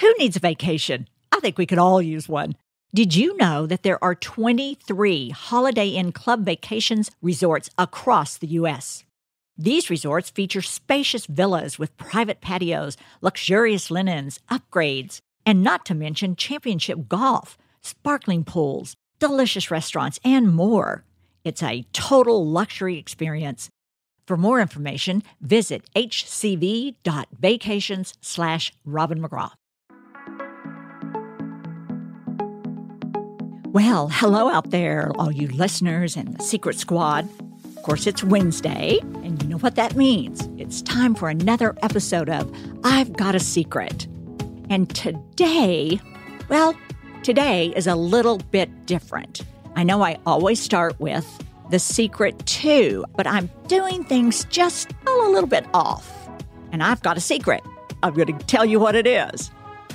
Who needs a vacation? I think we could all use one. Did you know that there are 23 Holiday Inn Club Vacations resorts across the U.S.? These resorts feature spacious villas with private patios, luxurious linens, upgrades, and not to mention championship golf, sparkling pools, delicious restaurants, and more. It's a total luxury experience. For more information, visit hcv.vacations slash Robin McGraw. Well, hello out there, all you listeners and the Secret Squad. Of course, it's Wednesday, and you know what that means. It's time for another episode of I've Got a Secret. And today, well, today is a little bit different. I know I always start with the secret too, but I'm doing things just a little bit off. And I've got a secret. I'm going to tell you what it is.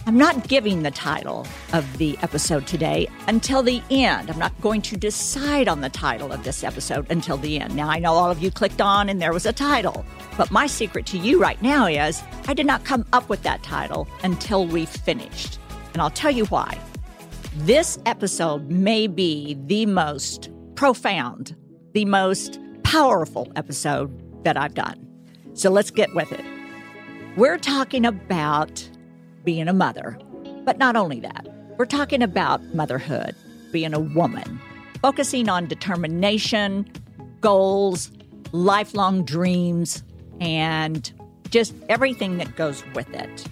I'm not giving the title of the episode today until the end. I'm not going to decide on the title of this episode until the end. Now, I know all of you clicked on and there was a title, but my secret to you right now is I did not come up with that title until we finished. And I'll tell you why. This episode may be the most profound, the most powerful episode that I've done. So let's get with it. We're talking about being a mother. But not only that, we're talking about motherhood, being a woman, focusing on determination, goals, lifelong dreams, and just everything that goes with it.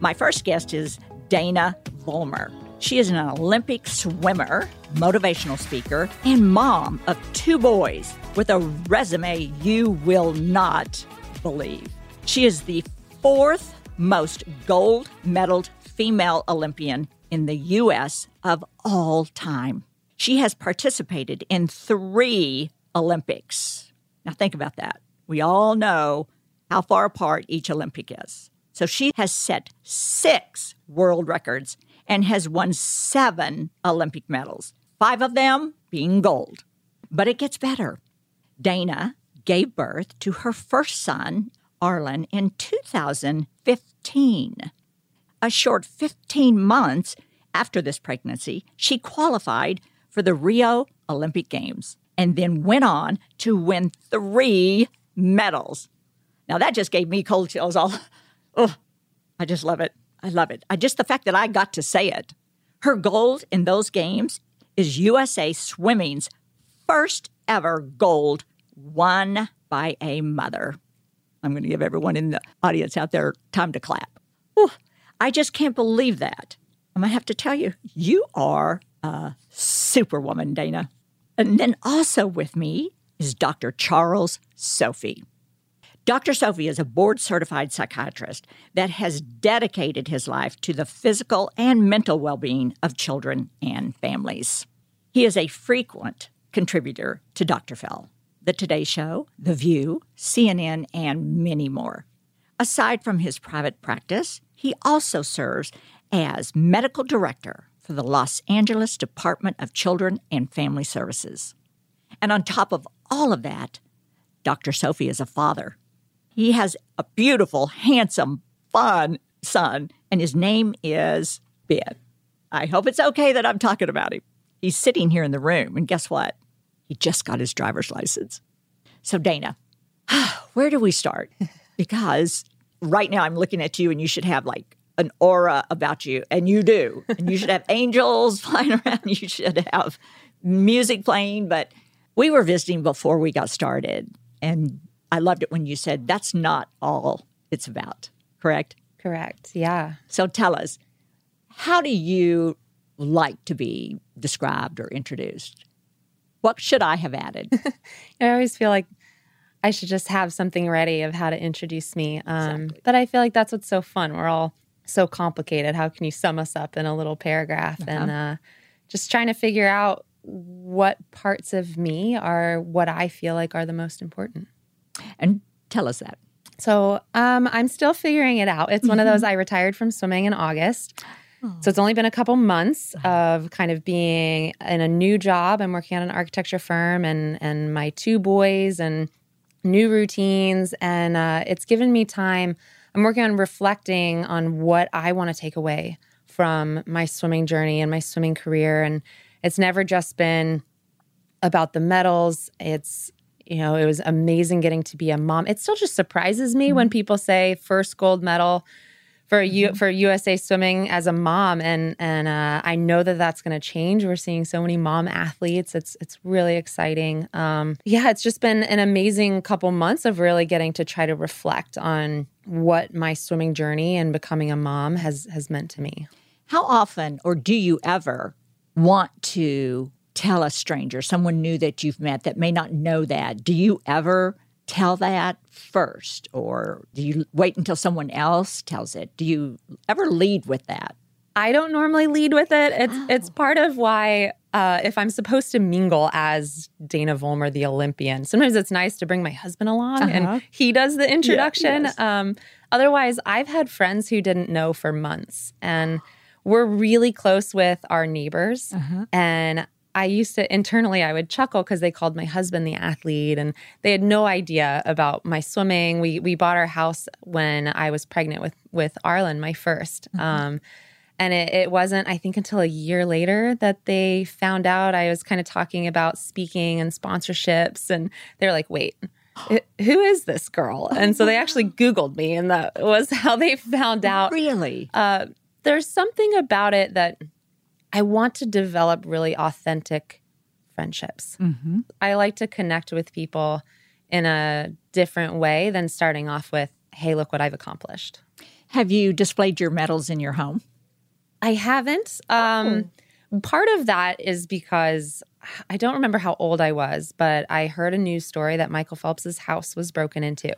My first guest is Dana Vollmer. She is an Olympic swimmer, motivational speaker, and mom of two boys with a resume you will not believe. She is the fourth most gold medaled female Olympian in the U.S. of all time. She has participated in three Olympics. Now, think about that. We all know how far apart each Olympic is. So, she has set six world records and has won seven Olympic medals, five of them being gold. But it gets better. Dana gave birth to her first son, Arlen, in 2015. A short 15 months after this pregnancy, she qualified for the Rio Olympic Games and then went on to win three medals. Now, that just gave me cold chills all. Oh, I just love it. I love it. I just the fact that I got to say it. Her gold in those games is USA Swimming's first ever gold won by a mother. I'm going to give everyone in the audience out there time to clap. I just can't believe that. I'm going to have to tell you, you are a superwoman, Dana. And then also with me is Dr. Charles Sophy. Dr. Sophy is a board certified psychiatrist that has dedicated his life to the physical and mental well being of children and families. He is a frequent contributor to Dr. Phil, The Today Show, The View, CNN, and many more. Aside from his private practice, he also serves as medical director for the Los Angeles Department of Children and Family Services. And on top of all of that, Dr. Sophy is a father he has a beautiful, handsome, fun son, and his name is Ben. I hope it's okay that I'm talking about him. He's sitting here in the room, and guess what? He just got his driver's license. So, Dana, where do we start? Because right now I'm looking at you, and you should have like an aura about you, and you do. And you should have angels flying around. You should have music playing. But we were visiting before we got started, and I loved it when you said that's not all it's about, correct? Correct. Yeah. So tell us, how do you like to be described or introduced? What should I have added? I always feel like I should just have something ready of how to introduce me. Um, exactly. But I feel like that's what's so fun. We're all so complicated. How can you sum us up in a little paragraph? And uh, just trying to figure out what parts of me are what I feel like are the most important. And tell us that. So um, I'm still figuring it out. It's one of those I retired from swimming in August. So it's only been a couple months of kind of being in a new job. I'm working at an architecture firm and and my two boys and new routines. And uh, it's given me time. I'm working on reflecting on what I want to take away from my swimming journey and my swimming career. And it's never just been about the medals. It's you know, it was amazing getting to be a mom. It still just surprises me when people say first gold medal for you for USA swimming as a mom, and and uh, I know that that's going to change. We're seeing so many mom athletes. It's it's really exciting. Um, yeah, it's just been an amazing couple months of really getting to try to reflect on what my swimming journey and becoming a mom has has meant to me. How often, or do you ever want to tell a stranger, someone new that you've met that may not know that? Do you ever tell that first, or do you wait until someone else tells it? Do you ever lead with that? I don't normally lead with it. It's it's part of why uh, if I'm supposed to mingle as Dana Vollmer, the Olympian, sometimes it's nice to bring my husband along Uh-huh. and he does the introduction. yes. um, otherwise, I've had friends who didn't know for months, and we're really close with our neighbors. Uh-huh. And I used to internally, I would chuckle because they called my husband the athlete, and they had no idea about my swimming. We we bought our house when I was pregnant with with Arlen, my 1st Um, and it, it wasn't, I think, until a year later that they found out I was kind of talking about speaking and sponsorships. And they're like, wait, who is this girl? And so they actually Googled me, and that was how they found out. Really? Uh, there's something about it that I want to develop really authentic friendships. Mm-hmm. I like to connect with people in a different way than starting off with, hey, look what I've accomplished. Have you displayed your medals in your home? I haven't. Um, Part of that is because I don't remember how old I was, but I heard a news story that Michael Phelps's house was broken into.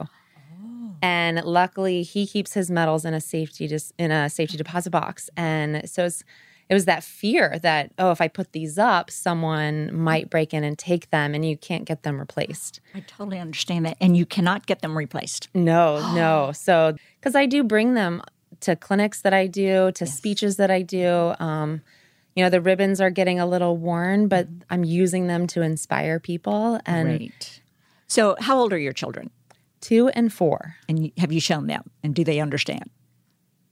And luckily, he keeps his medals in a safety dis- in a safety deposit box. And so it's, it was that fear that oh, if I put these up, someone might break in and take them, and you can't get them replaced. I totally understand that. And you cannot get them replaced. No, no. So, because I do bring them to clinics that I do, to speeches that I do. Um, you know, the ribbons are getting a little worn, but I'm using them to inspire people. And. So, how old are your children? two and four. And have you shown them? And do they understand?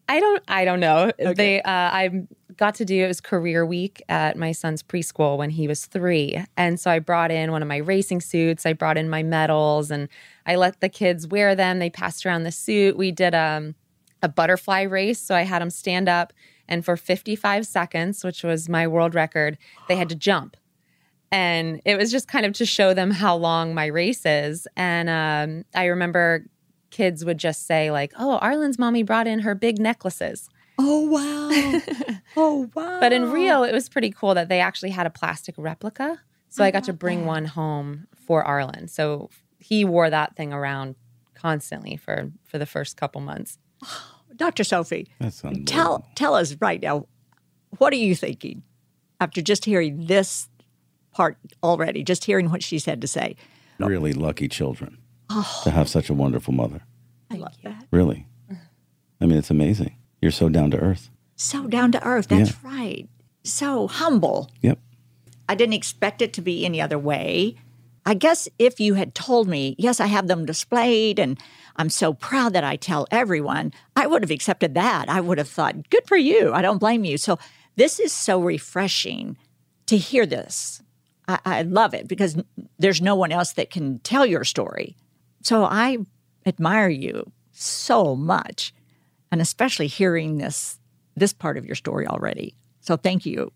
I don't. I don't know. They. Uh, I got to do it was career week at my son's preschool when he was three, and so I brought in one of my racing suits. I brought in my medals, and I let the kids wear them. They passed around the suit. We did um, a butterfly race, so I had them stand up, and for 55 seconds, which was my world record, they had to jump. And it was just kind of to show them how long my race is. And um, I remember kids would just say like, "Oh, Arlen's mommy brought in her big necklaces." Oh, wow. oh, wow. But in Rio, it was pretty cool that they actually had a plastic replica. So I got to bring one home for Arlen. So he wore that thing around constantly for for the first couple months. Dr. Sophy, That's tell, tell us right now, what are you thinking after just hearing this part already, just hearing what she's had to say? really lucky children oh. to have such a wonderful mother. I love that. Really. Mm-hmm. I mean, it's amazing. You're so down to earth. So down to earth. That's right. So humble. Yep. I didn't expect it to be any other way. I guess if you had told me, yes, I have them displayed and I'm so proud that I tell everyone, I would have accepted that. I would have thought, good for you. I don't blame you. So this is so refreshing to hear this. I, I love it because there's no one else that can tell your story. So I admire you so much, and especially hearing this this part of your story already. So thank you.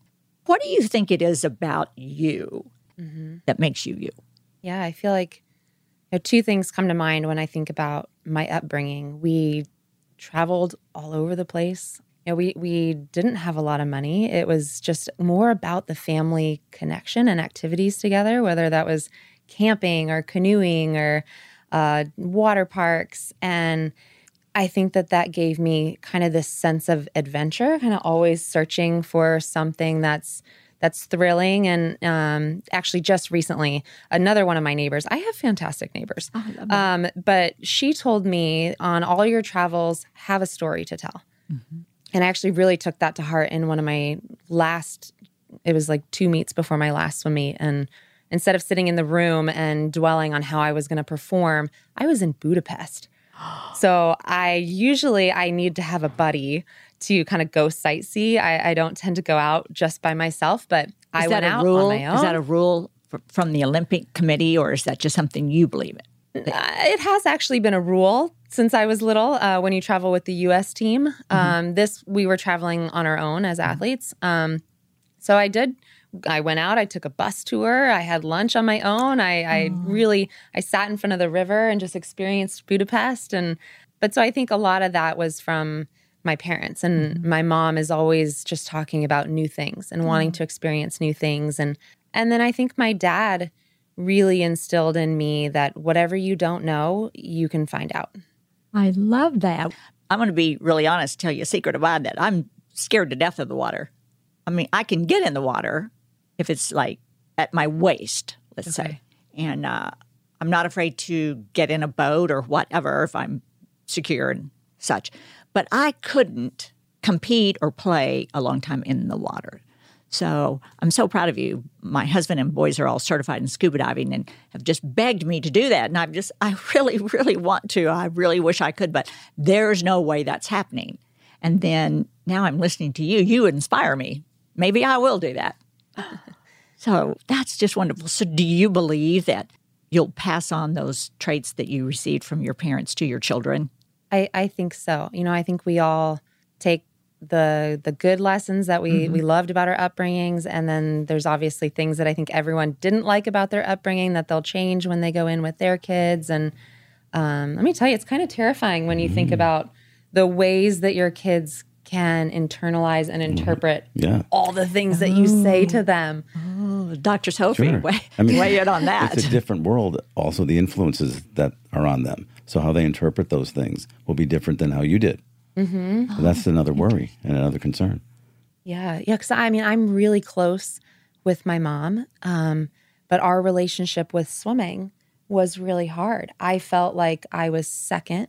What do you think it is about you that makes you you? Yeah, I feel like you know, two things come to mind when I think about my upbringing. We traveled all over the place. You know, we we didn't have a lot of money. It was just more about the family connection and activities together, whether that was camping or canoeing or uh, water parks. And I think that that gave me kind of this sense of adventure, kind of always searching for something that's that's thrilling. And um, actually, just recently, another one of my neighbors, I have fantastic neighbors, Oh, um, but she told me on all your travels, have a story to tell. And I actually really took that to heart in one of my last, it was like two meets before my last swim meet. And instead of sitting in the room and dwelling on how I was going to perform, I was in Budapest. So I usually I need to have a buddy to kind of go sightsee. I, I don't tend to go out just by myself, but I Is went that a out rule? on my own. Is that a rule fr- from the Olympic Committee, or is that just something you believe in? Uh, it has actually been a rule since I was little. Uh, when you travel with the U.S. team, um, this we were traveling on our own as athletes. Um, so I did. I went out. I took a bus tour. I had lunch on my own. I, I really I sat in front of the river and just experienced Budapest. And but so I think a lot of that was from my parents and mm-hmm. my mom is always just talking about new things and wanting to experience new things and and then I think my dad really instilled in me that whatever you don't know, you can find out. I love that. I'm going to be really honest, tell you a secret about that. I'm scared to death of the water. I mean, I can get in the water if it's like at my waist, let's say. And uh, I'm not afraid to get in a boat or whatever if I'm secure and such. But I couldn't compete or play a long time in the water. So I'm so proud of you. My husband and boys are all certified in scuba diving and have just begged me to do that. And I've just, I really, really want to. I really wish I could, but there's no way that's happening. And then now I'm listening to you. You inspire me. Maybe I will do that. So that's just wonderful. So do you believe that you'll pass on those traits that you received from your parents to your children? I, I think so. You know, I think we all take the the good lessons that we we loved about our upbringings, and then there's obviously things that I think everyone didn't like about their upbringing that they'll change when they go in with their kids. And um, let me tell you, it's kind of terrifying when you think about the ways that your kids can internalize and interpret Yeah. all the things that you say to them. Oh, Dr. Sophy, Sure. weigh, I mean, weigh in on that. It's a different world. Also, the influences that are on them. So, how they interpret those things will be different than how you did. Mm-hmm. that's another worry and another concern. Yeah, yeah. Because I mean, I'm really close with my mom, um, but our relationship with swimming was really hard. I felt like I was second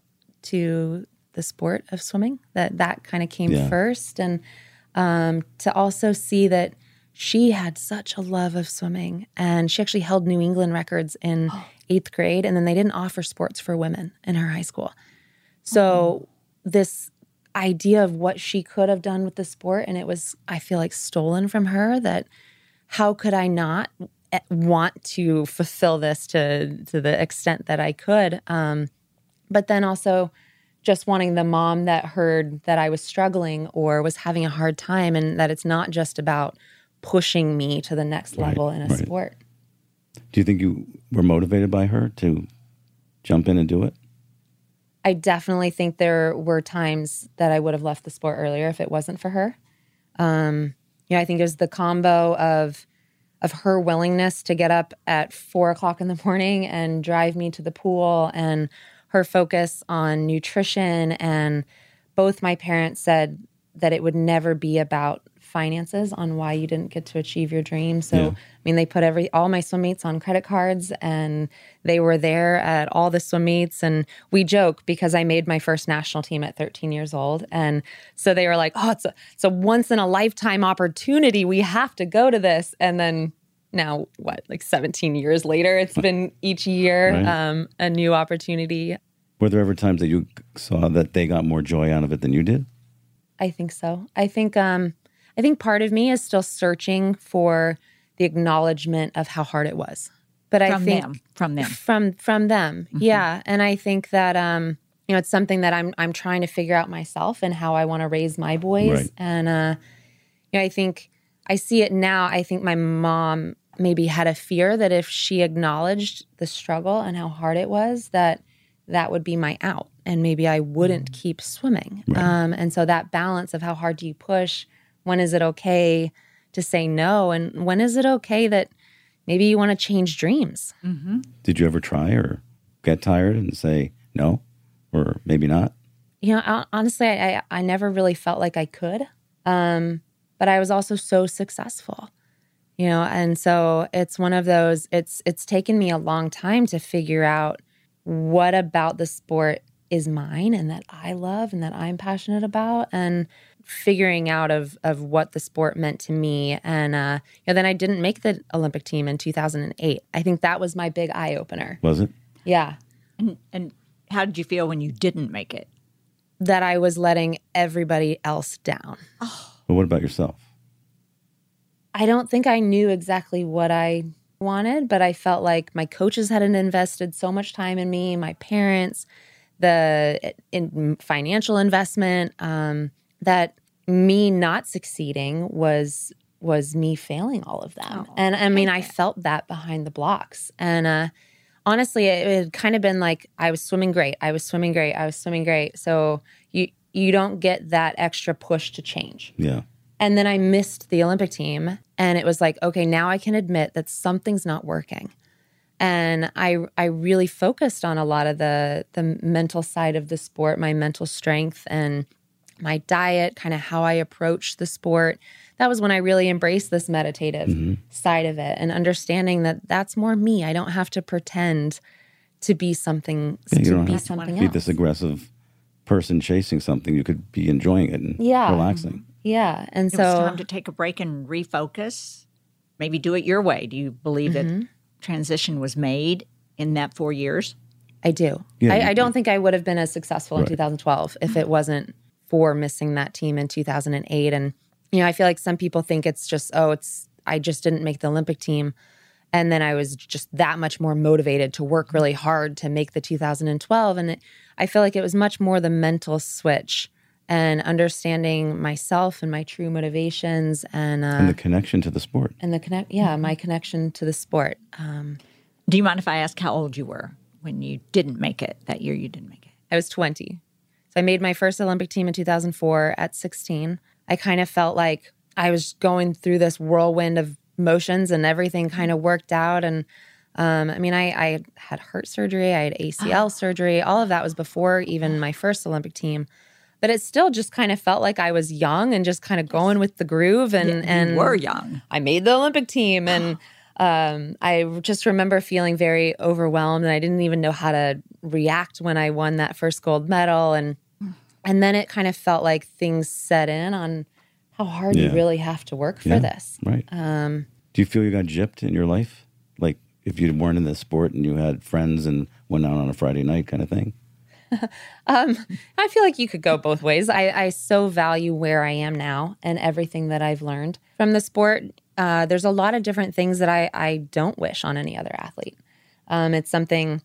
to the sport of swimming. That that kind of came Yeah. first, and um, to also see that she had such a love of swimming, and she actually held New England records in eighth grade, and then they didn't offer sports for women in her high school. So this idea of what she could have done with the sport and it was I feel like stolen from her that how could I not eh, want to fulfill this to to the extent that I could um but then also just wanting the mom that heard that I was struggling or was having a hard time and that it's not just about pushing me to the next Right, level in a right. sport. Do you think you were motivated by her to jump in and do it? I definitely think there were times that I would have left the sport earlier if it wasn't for her. Um, you know, I think it was the combo of of her willingness to get up at four o'clock in the morning and drive me to the pool, and her focus on nutrition. And both my parents said that it would never be about finances on why you didn't get to achieve your dream. So, Yeah. I mean, they put every all my swim meets on credit cards, and they were there at all the swim meets. And we joke because I made my first national team at 13 years old, and so they were like, "Oh, it's a it's a once in a lifetime opportunity. We have to go to this." And then now, what, like 17 years later, it's been each year Right. um, a new opportunity. Were there ever times that you saw that they got more joy out of it than you did? I think so. I think um I think part of me is still searching for the acknowledgement of how hard it was. But I think them, from them. from from them. Yeah, and I think that um you know it's something that I'm I'm trying to figure out myself and how I want to raise my boys Right. and uh you know I think I see it now. I think my mom maybe had a fear that if she acknowledged the struggle and how hard it was that that would be my out and maybe I wouldn't keep swimming. Um and so that balance of how hard do you push? When is it okay to say no and when is it okay that maybe you want to change dreams? Did you ever try or get tired and say no, or maybe not? you know, honestly, I, I never really felt like I could. Um, but I was also so successful, you know, and so it's one of those, it's, it's taken me a long time to figure out what about the sport is mine and that I love and that I'm passionate about and figuring out of of what the sport meant to me and uh you know, then I didn't make the Olympic team in 2008. I think that was my big eye opener. Was it? Yeah. And, and how did you feel when you didn't make it? That I was letting everybody else down. But what about yourself? I don't think I knew exactly what I wanted, but I felt like my coaches hadn't invested so much time in me, my parents, the in financial investment, um, that me not succeeding was was me failing all of them. and I mean, I felt that behind the blocks. And uh, honestly, it, it had kind of been like I was swimming great, I was swimming great, I was swimming great. So you you don't get that extra push to change. Yeah. And then I missed the Olympic team. And it was like, okay, now I can admit that something's not working. And I I really focused on a lot of the the mental side of the sport, my mental strength and my diet, kind of how I approach the sport. That was when I really embraced this meditative mm-hmm. side of it and understanding that that's more me. I don't have to pretend to be something Yeah, you to don't be have to be else. this aggressive person chasing something. You could be enjoying it and Yeah. relaxing. Yeah. And It so was time to take a break and refocus. Maybe do it your way. Do you believe Mm-hmm. that transition was made in that four years? I do. Yeah, I, I don't think I would have been as successful in 2012 if it wasn't for missing that team in 2008. And, you know, I feel like some people think it's just, oh, it's, I just didn't make the Olympic team. And then I was just that much more motivated to work really hard to make the 2012. And it, I feel like it was much more the mental switch and understanding myself and my true motivations and, uh, And the connection to the sport. and the connect, yeah, my connection to the sport. Um, Do you mind if I ask how old you were when you didn't make it that year? You didn't make it. I was 20. So I made my first Olympic team in 2004 at 16. I kind of felt like I was going through this whirlwind of motions and everything kind of worked out. And um, I mean, I, I had heart surgery, I had ACL surgery. All of that was before even my first Olympic team. But it still just kind of felt like I was young and just kind of going with the groove. And, and you were young. I made the Olympic team and um, I just remember feeling very overwhelmed and I didn't even know how to react when I won that first gold medal and and then it kind of felt like things set in on how hard you really have to work for Yeah. this. Right. Um, Do you feel you got gypped in your life? Like if you weren't in the sport and you had friends and went out on a Friday night kind of thing? um, I feel like you could go both ways. I, I so value where I am now and everything that I've learned from the sport. Uh, there's a lot of different things that I, I don't wish on any other athlete. Um, it's something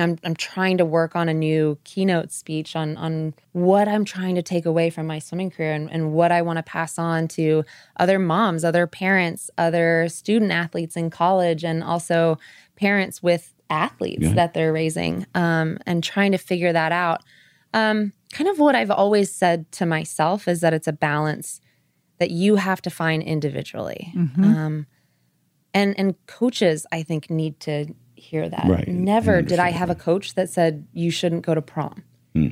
I'm, I'm trying to work on a new keynote speech on on what I'm trying to take away from my swimming career and, and what I want to pass on to other moms, other parents, other student athletes in college, and also parents with athletes Yeah. that they're raising, um, and trying to figure that out. Um, kind of what I've always said to myself is that it's a balance that you have to find individually. Um, and and coaches, I think, need to hear that. Right, and Never did I understand have a coach that said you shouldn't go to prom. Hmm.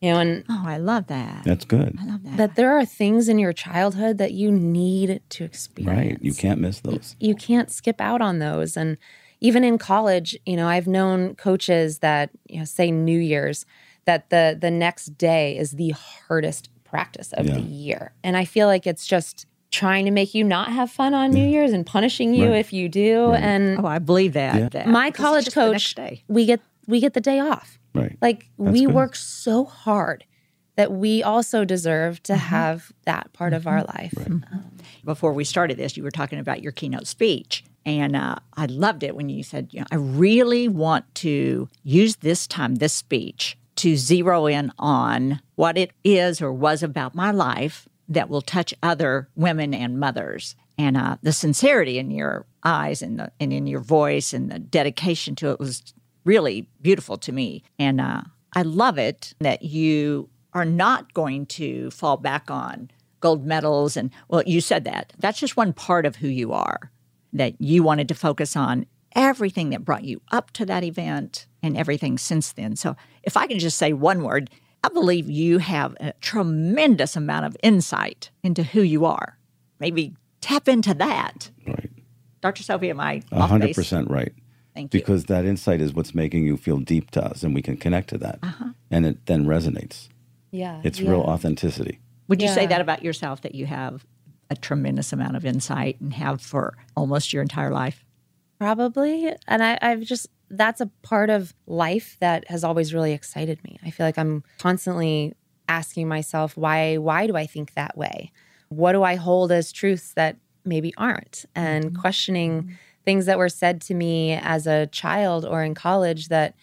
You know, and Oh, I love that. That's good. I love that. that there are things in your childhood that you need to experience. Right. You can't miss those. You can't skip out on those. And even in college, you know, I've known coaches that, you know, say New Year's, that the the next day is the hardest practice of Yeah. the year. And I feel like it's just trying to make you not have fun on New Year's and punishing you Right. if you do. And oh, I believe that. Yeah. that. my college just the next coach, day. we get we get the day off. Right. Like That's we good. work so hard that we also deserve to mm-hmm. have that part of our mm-hmm. life. Mm-hmm. before we started this, you were talking about your keynote speech. And uh, I loved it when you said, you know, I really want to use this time, this speech, to zero in on what it is or was about my life that will touch other women and mothers. And uh, the sincerity in your eyes and, the, and in your voice and the dedication to it was really beautiful to me. And uh, I love it that you are not going to fall back on gold medals. And well, you said that. That's just one part of who you are, that you wanted to focus on everything that brought you up to that event and everything since then. So if I can just say one word, I believe you have a tremendous amount of insight into who you are. Maybe tap into that. Right. Dr. Sophy, am I A off hundred base? percent right. Thank you. Because that insight is what's making you feel deep to us, and we can connect to that, Uh-huh. and it then resonates. Yeah. It's yeah. real authenticity. Would you say that about yourself that you have a tremendous amount of insight and have for almost your entire life? Probably. And I, I've just, that's a part of life that has always really excited me. I feel like I'm constantly asking myself, why, why do I think that way? What do I hold as truths that maybe aren't? And mm-hmm. questioning mm-hmm. things that were said to me as a child or in college that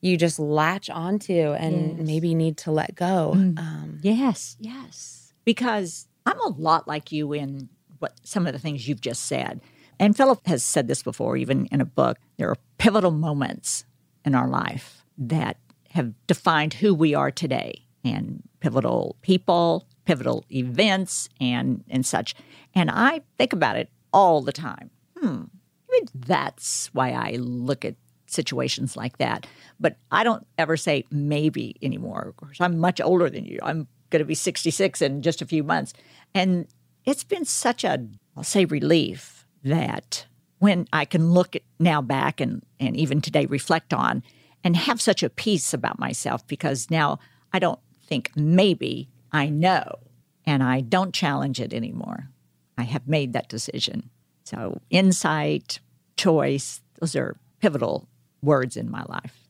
you just latch onto and maybe need to let go. Mm. Um, Yes, yes. Because I'm a lot like you in what some of the things you've just said. And Philip has said this before, even in a book. There are pivotal moments in our life that have defined who we are today, and pivotal people, pivotal events, and and such. And I think about it all the time. Hmm, that's why I look at situations like that. But I don't ever say maybe anymore. Of course, I'm much older than you. I'm going to be 66 in just a few months. And it's been such a, I'll say, relief that when I can look now back and, and even today reflect on and have such a peace about myself because now I don't think maybe, I know, and I don't challenge it anymore. I have made that decision. So, insight, choice, those are pivotal words in my life.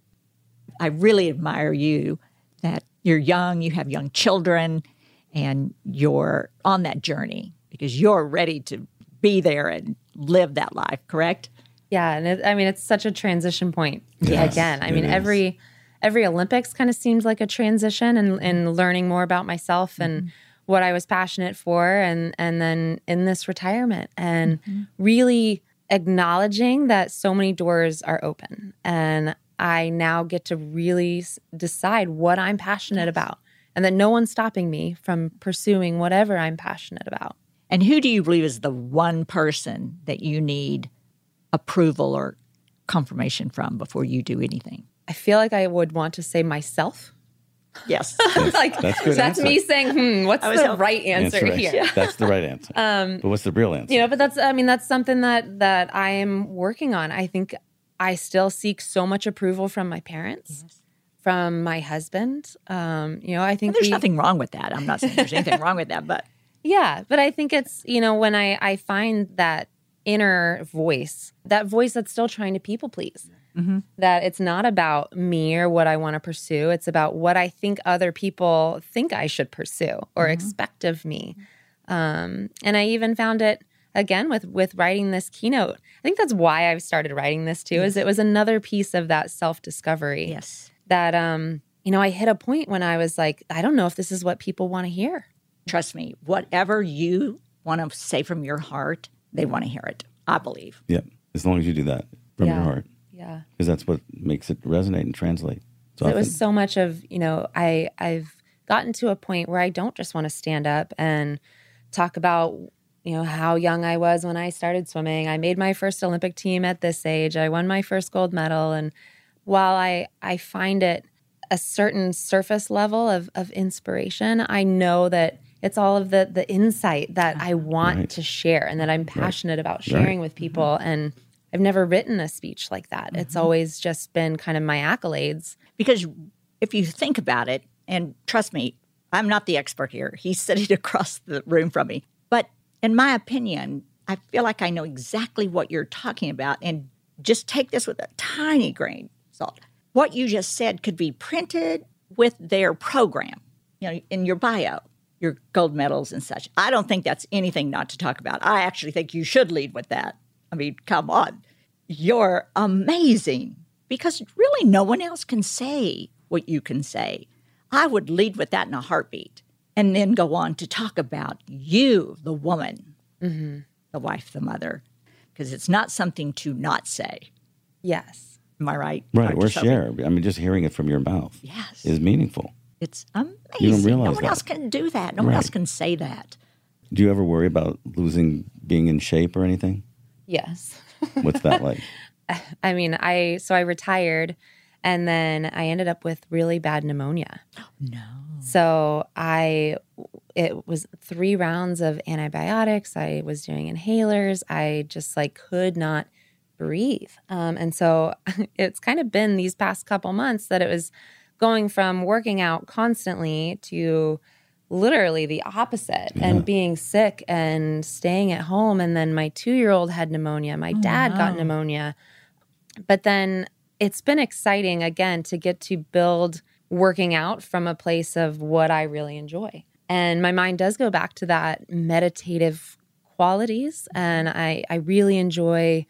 I really admire you that you're young, you have young children, and you're on that journey because you're ready to be there and live that life, correct? Yeah, and it, I mean it's such a transition point Yes, again. I mean is. every every Olympics kind of seemed like a transition and and learning more about myself and mm-hmm. what I was passionate for and and then in this retirement and mm-hmm. really acknowledging that so many doors are open and I now get to really s- decide what I'm passionate about and that no one's stopping me from pursuing whatever I'm passionate about. And who do you believe is the one person that you need approval or confirmation from before you do anything? I feel like I would want to say myself Yes. like That's a good that's me saying, hmm, what's the hoping- right answer right. here? That's the right answer. but what's the real answer? You know, but that's I mean, that's something that that I am working on. I think I still seek so much approval from my parents, from my husband. Um, you know, I think there's we, nothing wrong with that. I'm not saying there's anything wrong with that, but Yeah, but I think it's, you know, when I I find that inner voice, that voice that's still trying to people please. That it's not about me or what I want to pursue. It's about what I think other people think I should pursue or expect of me. Um, and I even found it again with with writing this keynote. I think that's why I started writing this too. Is it was another piece of that self discovery yes. that um, you know, I hit a point when I was like, I don't know if this is what people want to hear. Trust me, whatever you want to say from your heart, they want to hear it. I believe. yeah, as long as you do that from Yeah. your heart, Yeah. because that's what makes it resonate and translate. So it was so much of you know i i've gotten to a point where i don't just want to stand up and talk about you know how young i was when i started swimming. I made my first olympic team at this age. I won my first gold medal. And while i i find it a certain surface level of of inspiration i know that it's all of the the insight that i uh-huh. want Right. to share and that i'm passionate about sharing with mm-hmm. people. And i've never written a speech like that. It's mm-hmm. always just been kind of my accolades. Because if you think about it, and trust me, I'm not the expert here. He's sitting across the room from me. But in my opinion, I feel like I know exactly what you're talking about. And just take this with a tiny grain of salt. What you just said could be printed with their program, you know, in your bio, your gold medals and such. I don't think that's anything not to talk about. I actually think you should lead with that. I mean, come on. You're amazing because really no one else can say what you can say. I would lead with that in a heartbeat and then go on to talk about you, the woman, mm-hmm. the wife, the mother, because it's not something to not say. yes Am I right? right. Dr. Or Sophy? share. I mean, just hearing it from your mouth Yes. is meaningful. It's amazing. You don't realize no one that. else can do that. No one else can say that. Do you ever worry about losing being in shape or anything? yes What's that like? i mean i so i retired And then I ended up with really bad pneumonia. No. So I, it was three rounds of antibiotics. I was doing inhalers. I just like could not breathe. Um, and so it's kind of been these past couple months that it was going from working out constantly to literally the opposite and being sick and staying at home. And then my two year old had pneumonia. My dad got pneumonia. But then it's been exciting again to get to build working out from a place of what I really enjoy. And my mind does go back to that meditative qualities. And I, I really enjoy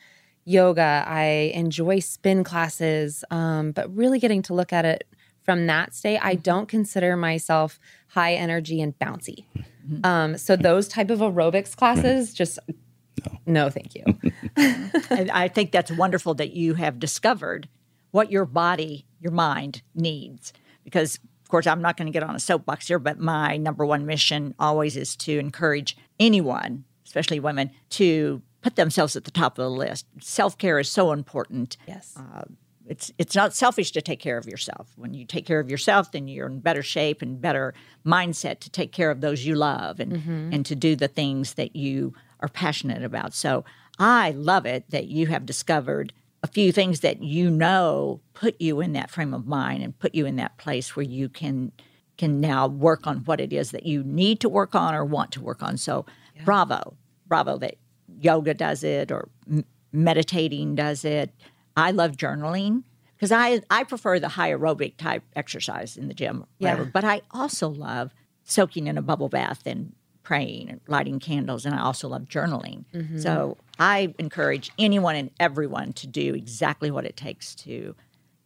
yoga. I enjoy spin classes, um, but really getting to look at it from that state. I don't consider myself high energy and bouncy. Um, so those type of aerobics classes, just no, thank you. and I think that's wonderful that you have discovered what your body, your mind needs. Because, of course, I'm not going to get on a soapbox here, but my number one mission always is to encourage anyone, especially women, to put themselves at the top of the list. Self care is so important. yes. Uh, it's it's not selfish to take care of yourself. When you take care of yourself, then you're in better shape and better mindset to take care of those you love and mm-hmm. and to do the things that you are passionate about. So I love it that you have discovered a few things that you know put you in that frame of mind and put you in that place where you can can now work on what it is that you need to work on or want to work on. So bravo, bravo that yoga does it or m- meditating does it. I love journaling because I, I prefer the high aerobic type exercise in the gym, whatever. Yeah. But I also love soaking in a bubble bath and praying and lighting candles, and I also love journaling. Mm-hmm. So I encourage anyone and everyone to do exactly what it takes to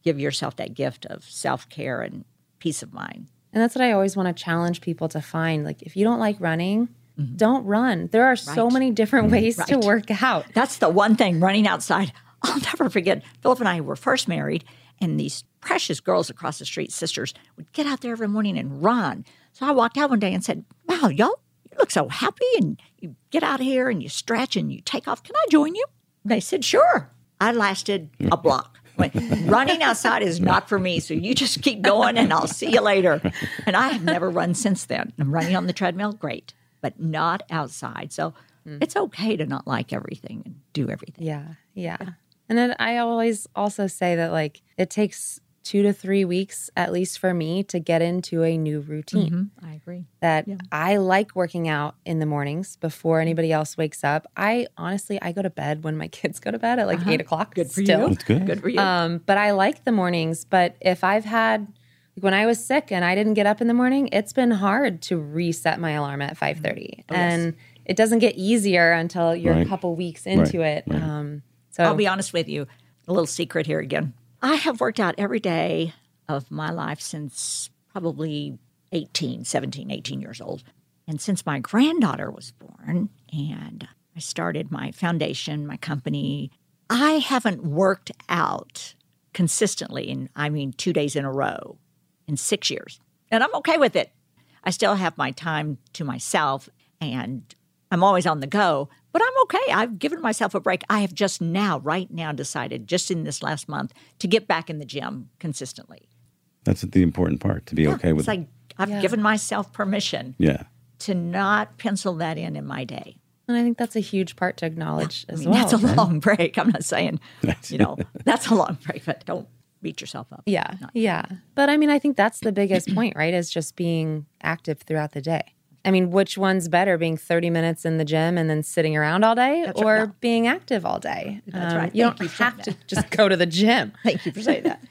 give yourself that gift of self care and peace of mind. And that's what I always want to challenge people to find. Like, if you don't like running, mm-hmm. don't run. There are so many different mm-hmm. ways to work out. That's the one thing running outside. I'll never forget. Philip and I were first married, and these precious girls across the street, sisters, would get out there every morning and run. So I walked out one day and said, Wow, y'all, you look so happy, and you get out of here and you stretch and you take off. Can I join you? They said, Sure. I lasted a block. Went, running outside is not for me, so you just keep going and I'll see you later. And I have never run since then. I'm running on the treadmill, great, but not outside. So hmm. it's okay to not like everything and do everything. Yeah. Yeah. And then I always also say that, like, it takes two to three weeks, at least for me, to get into a new routine. I agree. That I like working out in the mornings before anybody else wakes up. I honestly, I go to bed when my kids go to bed at like eight o'clock. Uh-huh. Good for still. you. That's good. Good for you. Um, but I like the mornings. But if I've had like when I was sick and I didn't get up in the morning, it's been hard to reset my alarm at five thirty, and it doesn't get easier until you're Right. a couple weeks into Right, it. Um, so I'll be honest with you, a little secret here again. I have worked out every day of my life since probably 18, 17, 18 years old. And since my granddaughter was born and I started my foundation, my company, I haven't worked out consistently, and I mean two days in a row, in six years. And I'm okay with it. I still have my time to myself and I'm always on the go, but I'm okay. I've given myself a break. I have just now, right now, decided, just in this last month, to get back in the gym consistently. That's the important part to be okay with It's like I've given myself permission Yeah. to not pencil that in in my day. and I think that's a huge part to acknowledge I as mean, well. that's a long break. I'm not saying, you know, that's a long break, but don't beat yourself up. yeah, yeah. But I mean, I think that's the biggest point, right? Is just being active throughout the day. I mean, which one's better, being 30 minutes in the gym and then sitting around all day That's or right. No. being active all day? That's Um, right. You Thank don't you have that. to just go to the gym. Thank you for saying that.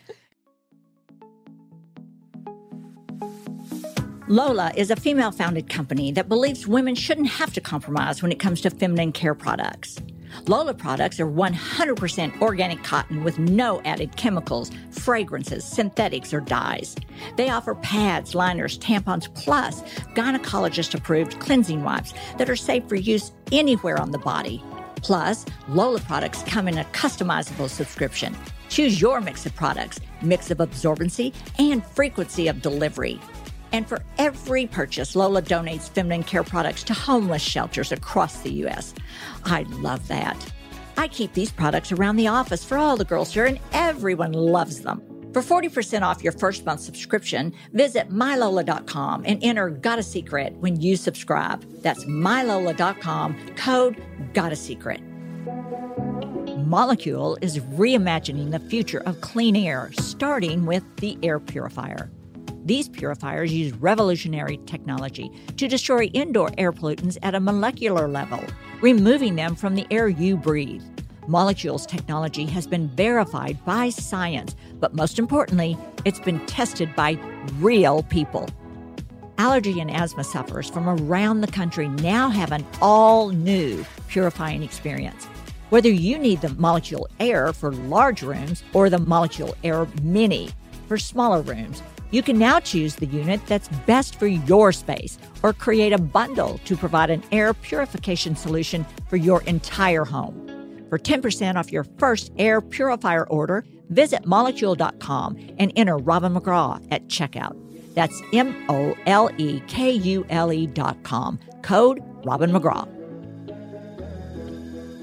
Lola is a female founded company that believes women shouldn't have to compromise when it comes to feminine care products. Lola products are 100% organic cotton with no added chemicals, fragrances, synthetics, or dyes. They offer pads, liners, tampons, plus gynecologist approved cleansing wipes that are safe for use anywhere on the body. Plus, Lola products come in a customizable subscription. Choose your mix of products, mix of absorbency, and frequency of delivery. And for every purchase, Lola donates feminine care products to homeless shelters across the U.S. I love that. I keep these products around the office for all the girls here, and everyone loves them. For 40% off your first month subscription, visit mylola.com and enter Got a Secret when you subscribe. That's mylola.com, code Got a Secret. Molecule is reimagining the future of clean air, starting with the air purifier. These purifiers use revolutionary technology to destroy indoor air pollutants at a molecular level, removing them from the air you breathe. Molekule's technology has been verified by science, but most importantly, it's been tested by real people. Allergy and asthma sufferers from around the country now have an all new purifying experience. Whether you need the Molekule Air for large rooms or the Molekule Air Mini for smaller rooms, you can now choose the unit that's best for your space or create a bundle to provide an air purification solution for your entire home. For 10% off your first air purifier order, visit molekule.com and enter Robin McGraw at checkout. That's M O L E K U L E dot com. Code Robin McGraw.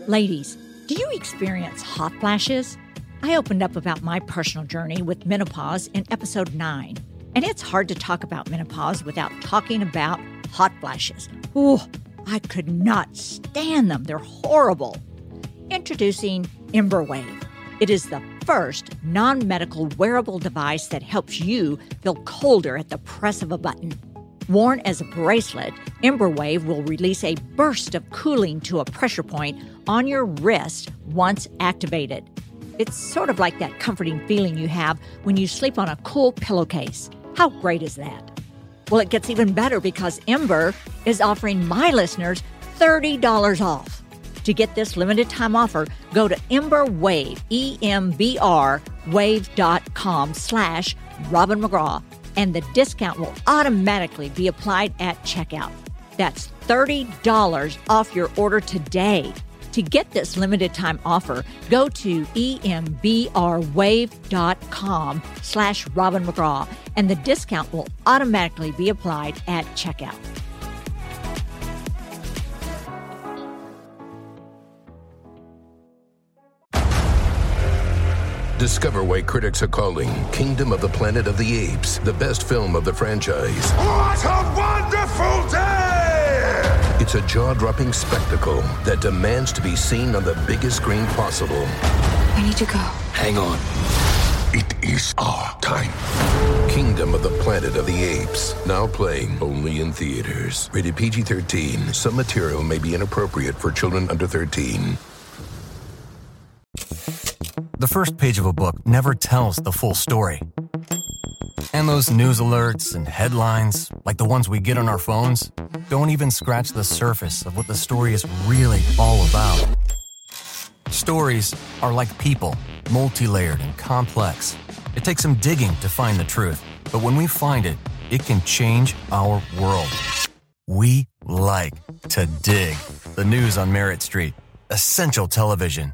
Ladies, do you experience hot flashes? I opened up about my personal journey with menopause in episode 9. And it's hard to talk about menopause without talking about hot flashes. Ooh, I could not stand them. They're horrible. Introducing Embr Wave. It is the first non medical wearable device that helps you feel colder at the press of a button. Worn as a bracelet, Embr Wave will release a burst of cooling to a pressure point on your wrist once activated. It's sort of like that comforting feeling you have when you sleep on a cool pillowcase. How great is that? Well, it gets even better because Embr is offering my listeners $30 off. To get this limited time offer, go to Embr Wave, E-M-B-R, wave.com slash Robin McGraw, and the discount will automatically be applied at checkout. That's $30 off your order today. To get this limited time offer, go to embrwave.com slash Robin McGraw, and the discount will automatically be applied at checkout. Discover why critics are calling Kingdom of the Planet of the Apes the best film of the franchise. What a wonderful day! It's a jaw dropping spectacle that demands to be seen on the biggest screen possible. I need to go. Hang on. It is our time. Kingdom of the Planet of the Apes. Now playing only in theaters. Rated PG 13. Some material may be inappropriate for children under 13. The first page of a book never tells the full story. And those news alerts and headlines, like the ones we get on our phones, don't even scratch the surface of what the story is really all about. Stories are like people, multi layered and complex. It takes some digging to find the truth, but when we find it, it can change our world. We like to dig. The news on Merit Street, essential television.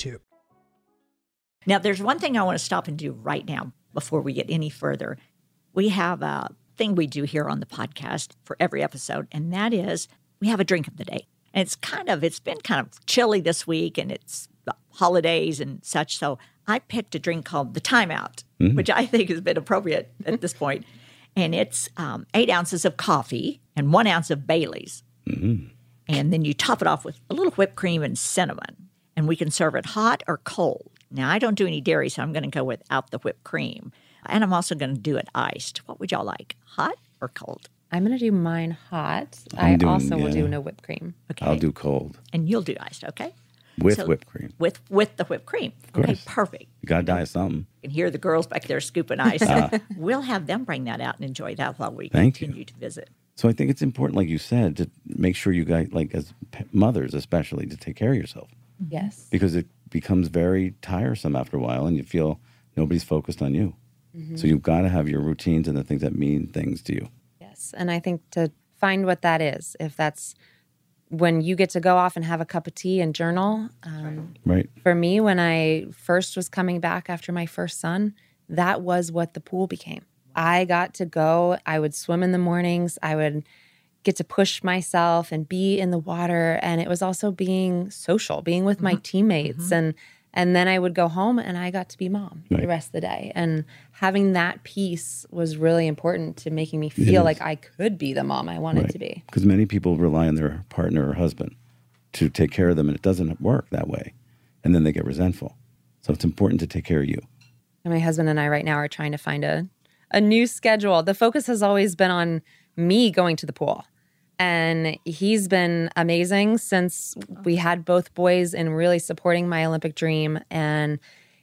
Now, there's one thing I want to stop and do right now before we get any further. We have a thing we do here on the podcast for every episode, and that is we have a drink of the day. And it's kind of, it's been kind of chilly this week and it's holidays and such. So I picked a drink called the Timeout, Mhm. which I think has been appropriate at this point. And it's um, eight ounces of coffee and one ounce of Bailey's. Mm-hmm. And then you top it off with a little whipped cream and cinnamon. And we can serve it hot or cold. Now, I don't do any dairy, so I'm going to go without the whipped cream. And I'm also going to do it iced. What would y'all like, hot or cold? I'm going to do mine hot. I'm I doing- also will do no whipped cream. Okay. I'll do cold And you'll do iced, okay? with So- whipped cream. With with the whipped cream. Okay, course. perfect. You got to die of something. You can hear the girls back there scooping ice. Ah. we'll have them bring that out and enjoy that while we Thank you. continue to visit. So I think it's important, like you said, to make sure you guys, like as p- mothers especially, to take care of yourself Yes. because it becomes very tiresome after a while, and you feel Nobody's focused on you. So you've got to have your routines and the things that mean things to you. Yes. And I think to find what that is, if that's when you get to go off and have a cup of tea and journal. Um, Right. For me, when I first was coming back after my first son, that was what the pool became. I got to go, I would swim in the mornings, I would get to push myself and be in the water. And it was also being social, being with my mm-hmm. teammates. Mm-hmm. And and then I would go home and I got to be mom the rest of the day. And having that piece was really important to making me feel like I could be the mom I wanted to be. Because many people rely on their partner or husband to take care of them, and it doesn't work that way. And then they get resentful. So it's important to take care of you. And my husband and I right now are trying to find a a new schedule. The focus has always been on me going to the pool. And he's been amazing since we had both boys and really supporting my Olympic dream. And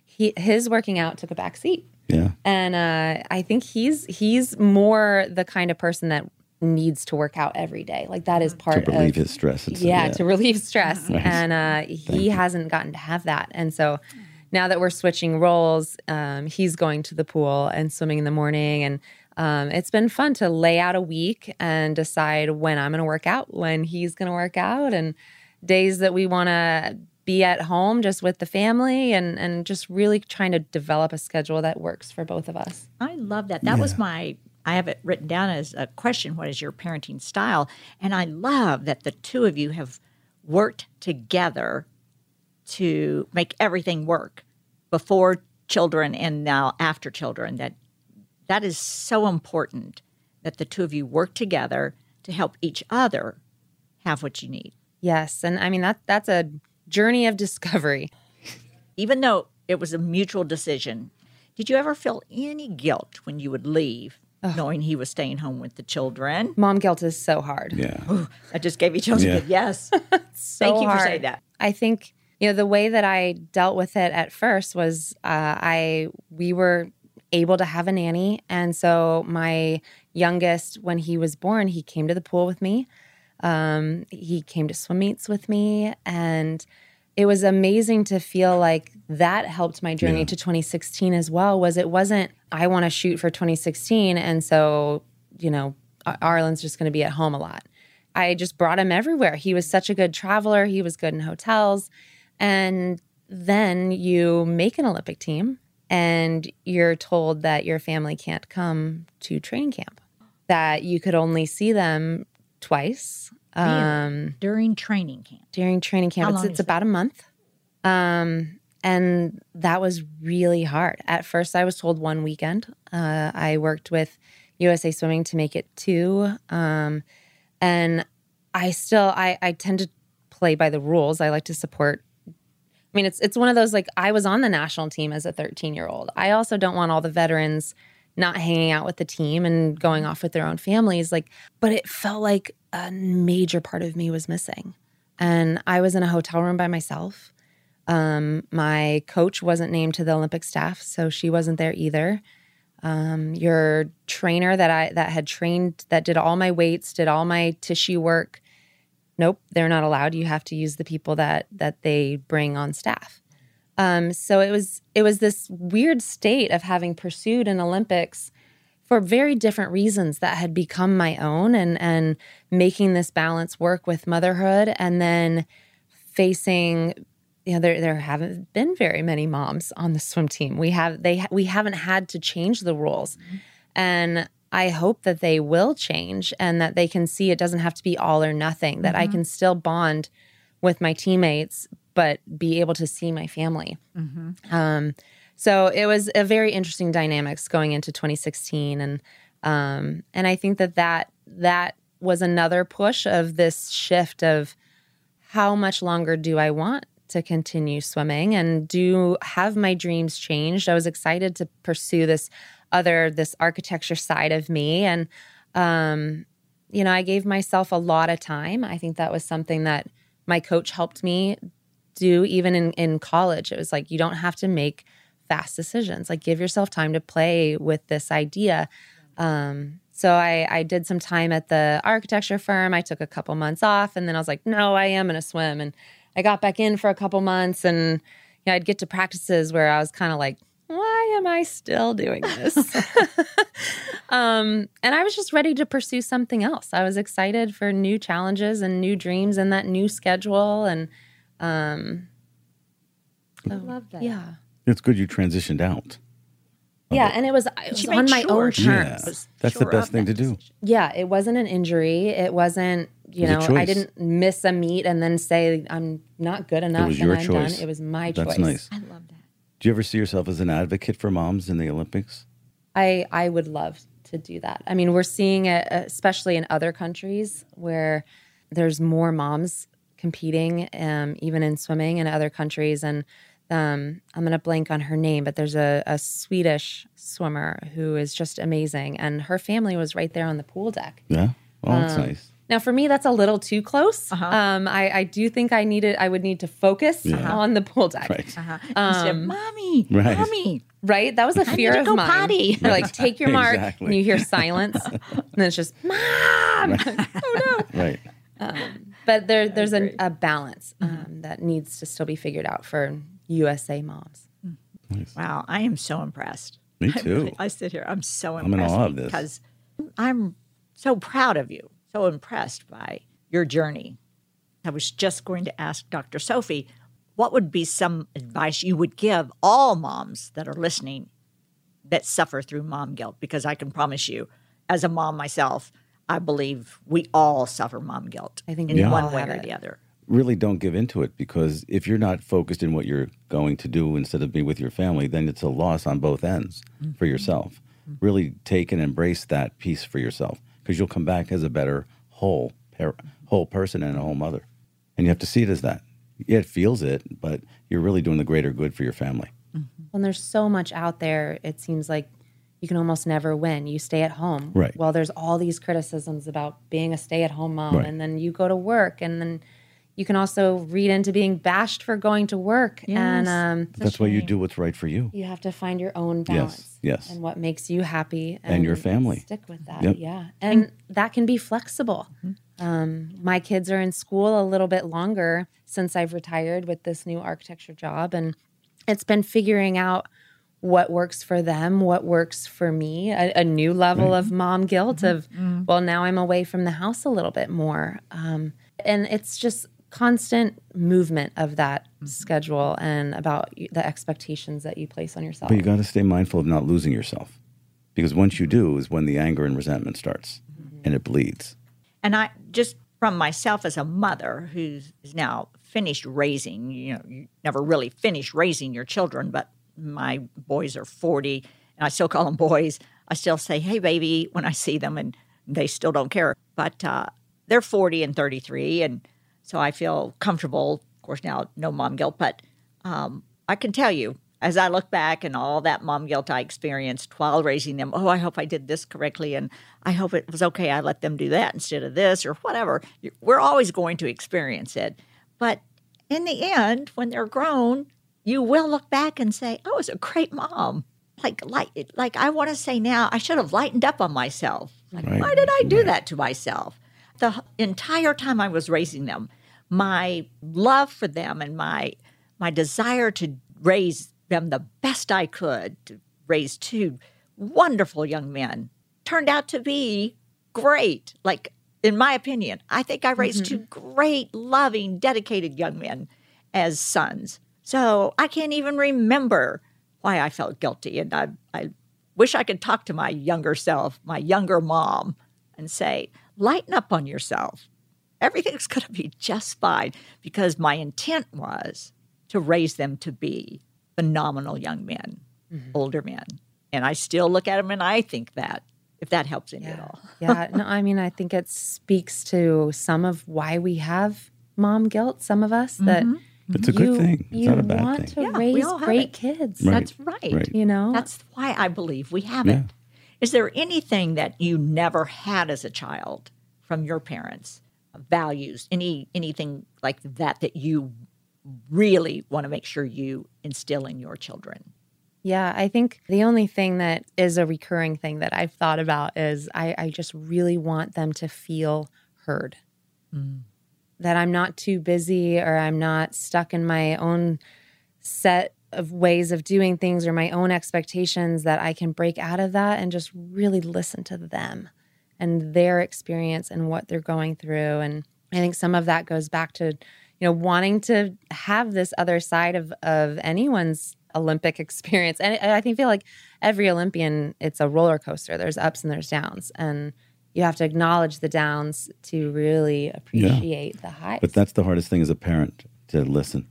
he his working out took a back seat. Yeah. And uh, I think he's he's more the kind of person that needs to work out every day. Like that is part to relieve of his stress. And stuff. yeah, to relieve stress. Nice. And uh, he hasn't gotten to have that. And so now that we're switching roles, um, he's going to the pool and swimming in the morning. And um, it's been fun to lay out a week and decide when I'm going to work out, when he's going to work out, and days that we want to be at home just with the family and, and just really trying to develop a schedule that works for both of us. I love that. That was my. I have it written down as a question. What is your parenting style? And I love that the two of you have worked together to make everything work before children and now after children. That that is so important that the two of you work together to help each other have what you need. Yes. And I mean, that that's a journey of discovery. Even though it was a mutual decision, did you ever feel any guilt when you would leave, knowing he was staying home with the children? Mom guilt is so hard. Yeah. I just gave you chills. Yeah. Yes. so Thank you for saying that. I think you know the way that I dealt with it at first was uh, I we were able to have a nanny, and so my youngest, when he was born, he came to the pool with me. Um, he came to swim meets with me, and it was amazing to feel like that helped my journey Yeah. to 2016 as well. Was it wasn't I want to shoot for 2016, and so you know Ar- Arlen's just going to be at home a lot. I just brought him everywhere. He was such a good traveler. He was good in hotels. And then you make an Olympic team and you're told that your family can't come to training camp, that you could only see them twice um, During training camp. during training camp. It's, it's about a month. Um, and that was really hard. At first, I was told one weekend. Uh, I worked with USA Swimming to make it two. Um, and I still, I, I tend to play by the rules. I like to support. Mean, it's it's one of those like I was on the national team as a 13 year old. I also don't want all the veterans not hanging out with the team and going off with their own families. Like, but it felt like a major part of me was missing and I was in a hotel room by myself. Um, my coach wasn't named to the Olympic staff, so she wasn't there either. Um, your trainer that I that had trained that did all my weights, did all my tissue work. Nope, they're not allowed. You have to use the people that that they bring on staff. Um, so it was it was this weird state of having pursued an Olympics for very different reasons that had become my own and and making this balance work with motherhood and then facing you know there there haven't been very many moms on the swim team we have they we haven't had to change the rules and i hope that they will change and that they can see it doesn't have to be all or nothing that i can still bond with my teammates but be able to see my family. Um, so it was a very interesting dynamics going into 2016, and um, and I think that that that was another push of this shift of how much longer do I want to continue swimming, and do have my dreams changed? I was excited to pursue this other this architecture side of me, and um, you know I gave myself a lot of time. I think that was something that my coach helped me do even in, in college. It was like, you don't have to make fast decisions. Like, give yourself time to play with this idea. Um, so I, I did some time at the architecture firm. I took a couple months off and then I was like, no, I am going to swim. And I got back in for a couple months and you know, I'd get to practices where I was kind of like, why am I still doing this? um, and I was just ready to pursue something else. I was excited for new challenges and new dreams and that new schedule. And um, I love that. yeah. It's good you transitioned out. Yeah, and it was, it was on my sure own she terms. Yeah. was That's the best thing to do. decision. Yeah, it wasn't an injury. It wasn't, you It know, was a I choice. didn't miss a meet and then say I'm not good enough It was and your I'm choice. done. It was my That's choice. nice. I love that. Do you ever see yourself as an advocate for moms in the Olympics? I I would love to do that. I mean, we're seeing it, especially in other countries where there's more moms competing, um, even in swimming in other countries. And um, I'm going to blank on her name, but there's a, a Swedish swimmer who is just amazing, and her family was right there on the pool deck. Yeah. Oh, that's Um, nice. Now, for me, that's a little too close. Um, I, I do think I needed, I would need to focus Yeah. on the pool deck. Right. Uh-huh. Instead of, Um, mommy, Right. mommy. Right? That was a I fear need to of go mine. potty. You're like, take your mark, Exactly. and you hear silence, and then it's just, mom. Right. Oh no. Right. Um, but there, there's a, a balance um, that needs to still be figured out for USA moms. Wow, I am so impressed. Me too. really- I sit here, I'm so impressed I'm in impressed awe of this. because I'm so proud of you, so impressed by your journey. I was just going to ask Dr. Sophy, what would be some advice you would give all moms that are listening that suffer through mom guilt? Because I can promise you, as a mom myself, I believe we all suffer mom guilt I think in all one way or the other. Really don't give into it because if you're not focused in what you're going to do instead of being with your family, then it's a loss on both ends mm-hmm. for yourself. Mm-hmm. Really take and embrace that piece for yourself because you'll come back as a better whole whole person and a whole mother. And you have to see it as that. Yeah, it feels it, but you're really doing the greater good for your family. Mm-hmm. When there's so much out there, it seems like you can almost never win. You stay at home. Right. Well, there's all these criticisms about being a stay at home mom, Right. and then you go to work, and then you can also read into being bashed for going to work. And um, That's why you do what's right for you. you have to find your own balance. yes. And what makes you happy And your family. Stick with that. Yep. Yeah. And that can be flexible. Um, my kids are in school a little bit longer since I've retired with this new architecture job. And it's been figuring out what works for them, what works for me, a, a new level of mom guilt of, well, now I'm away from the house a little bit more. Um, and it's just constant movement of that schedule and about the expectations that you place on yourself. But you got to stay mindful of not losing yourself because once you do is when the anger and resentment starts and it bleeds. And I just from myself as a mother who's is now finished raising, you know, you never really finish raising your children, but my boys are 40 and I still call them boys. I still say, hey, baby, when I see them, and they still don't care. But uh, they're 40 and 33. And so I feel comfortable. Of course, now no mom guilt, but um, I can tell you, as I look back and all that mom guilt I experienced while raising them, oh, I hope I did this correctly. And I hope it was okay. I let them do that instead of this or whatever. We're always going to experience it. But in the end, when they're grown, you will look back and say, "Oh, I was a great mom." Like, like, like I want to say now, I should have lightened up on myself. Like, Right, why did I do that to myself? The entire time I was raising them, my love for them and my my desire to raise them the best I could, to raise two wonderful young men, turned out to be great. Like, in my opinion, I think I raised two mm-hmm. great, loving, dedicated young men as sons. So I can't even remember why I felt guilty. And I, I wish I could talk to my younger self, my younger mom, and say, lighten up on yourself. Everything's going to be just fine because my intent was to raise them to be phenomenal young men, mm-hmm. older men. And I still look at them and I think that, if that helps any at all. yeah, no, I mean, I think it speaks to some of why we have mom guilt. Some of us that mm-hmm. It's a good you, thing. It's you not a bad want thing. to Yeah, we raise all have great it. kids. Right. That's right. Right. You know, That's why I believe we have Yeah. it. Is there anything that you never had as a child from your parents? Values, any anything like that that you really want to make sure you instill in your children? Yeah, I think the only thing that is a recurring thing that I've thought about is I, I just really want them to feel heard. Mm. That I'm not too busy or I'm not stuck in my own set of ways of doing things or my own expectations that I can break out of that and just really listen to them and their experience and what they're going through. And I think some of that goes back to, you know, wanting to have this other side of of anyone's Olympic experience. And I think feel like every Olympian, it's a roller coaster. There's ups and there's downs. And you have to acknowledge the downs to really appreciate the highs. But that's the hardest thing as a parent to listen.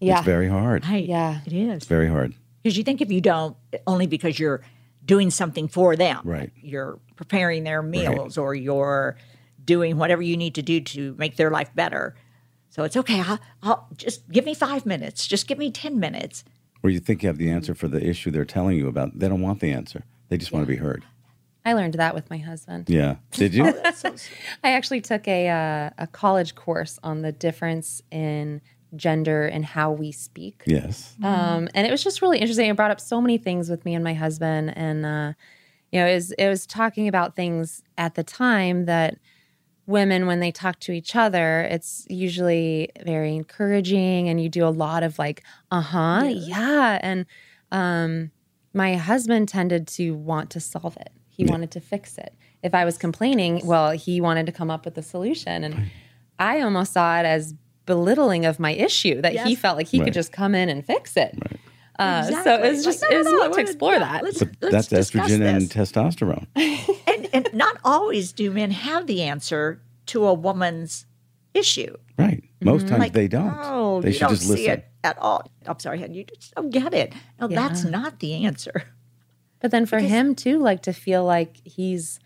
Yeah. It's very hard. Right. Yeah. It is. It's very hard. Because you think if you don't, only because you're doing something for them, Right. You're preparing their meals or you're doing whatever you need to do to make their life better. So it's okay. I'll, I'll just give me five minutes. Just give me ten minutes. Or you think you have the answer for the issue they're telling you about. They don't want the answer. They just want to be heard. I learned that with my husband. Yeah. Did you? I actually took a uh, a college course on the difference in gender and how we speak. yes. Um, and it was just really interesting. It brought up so many things with me and my husband, and uh, you know, it was it was talking about things at the time that women, when they talk to each other, it's usually very encouraging, and you do a lot of like, uh huh, yeah. and um, my husband tended to want to solve it. He wanted to fix it. If I was complaining, well, he wanted to come up with a solution, and I almost saw it as belittling of my issue that he felt like he Right. could just come in and fix it. Uh, So Exactly. it was Like, just no, it no, was no, I neat to explore yeah, that. let's- But let's that's discuss estrogen and testosterone. and, and not always do men have the answer to a woman's issue. Right. Most times Like, they don't. Oh, they you should don't just see listen. it at all. I'm sorry, you just don't get it. No, that's not the answer. But then for him too, like to feel like he's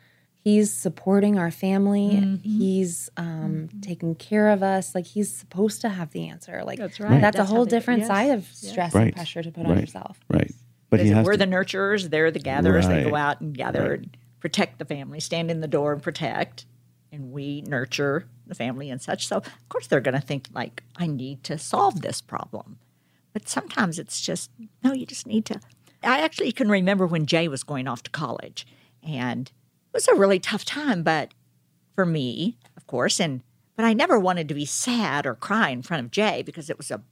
he's supporting our family, Mm-hmm. he's um, taking care of us. Like he's supposed to have the answer. Like That's right. That's, That's a how whole they- different yes. side of stress Right. and pressure to put on yourself. Right. But he has we're to, the nurturers, they're the gatherers. They go out and gather and protect the family, stand in the door and protect. And we nurture the family and such. So, of course, they're going to think, like, I need to solve this problem. But sometimes it's just, no, you just need to. I actually can remember when Jay was going off to college, and it was a really tough time, but for me, of course, and but I never wanted to be sad or cry in front of Jay because it was a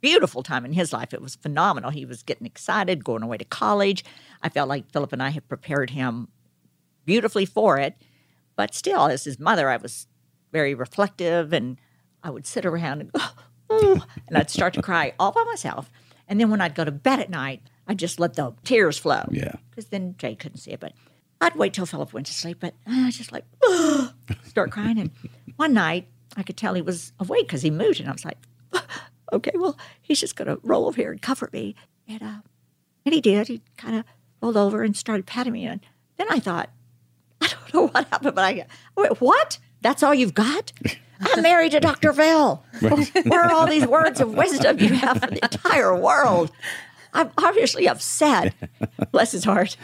beautiful time in his life. It was phenomenal. He was getting excited, going away to college. I felt like Philip and I had prepared him beautifully for it. But still, as his mother, I was very reflective and I would sit around and go, "Oh," and I'd start to cry all by myself. And then when I'd go to bed at night, I'd just let the tears flow. Yeah. Because then Jay couldn't see it. But I'd wait till Philip went to sleep. But I was just like, start crying. And one night, I could tell he was awake because he moved. And I was like, okay, well, he's just going to roll over here and comfort me. And, uh, and he did. He kind of rolled over and started patting me. And then I thought, I don't know what happened, but I went, what? That's all you've got? I'm married to Dr. Phil. Where are all these words of wisdom you have for the entire world? I'm obviously upset. Bless his heart.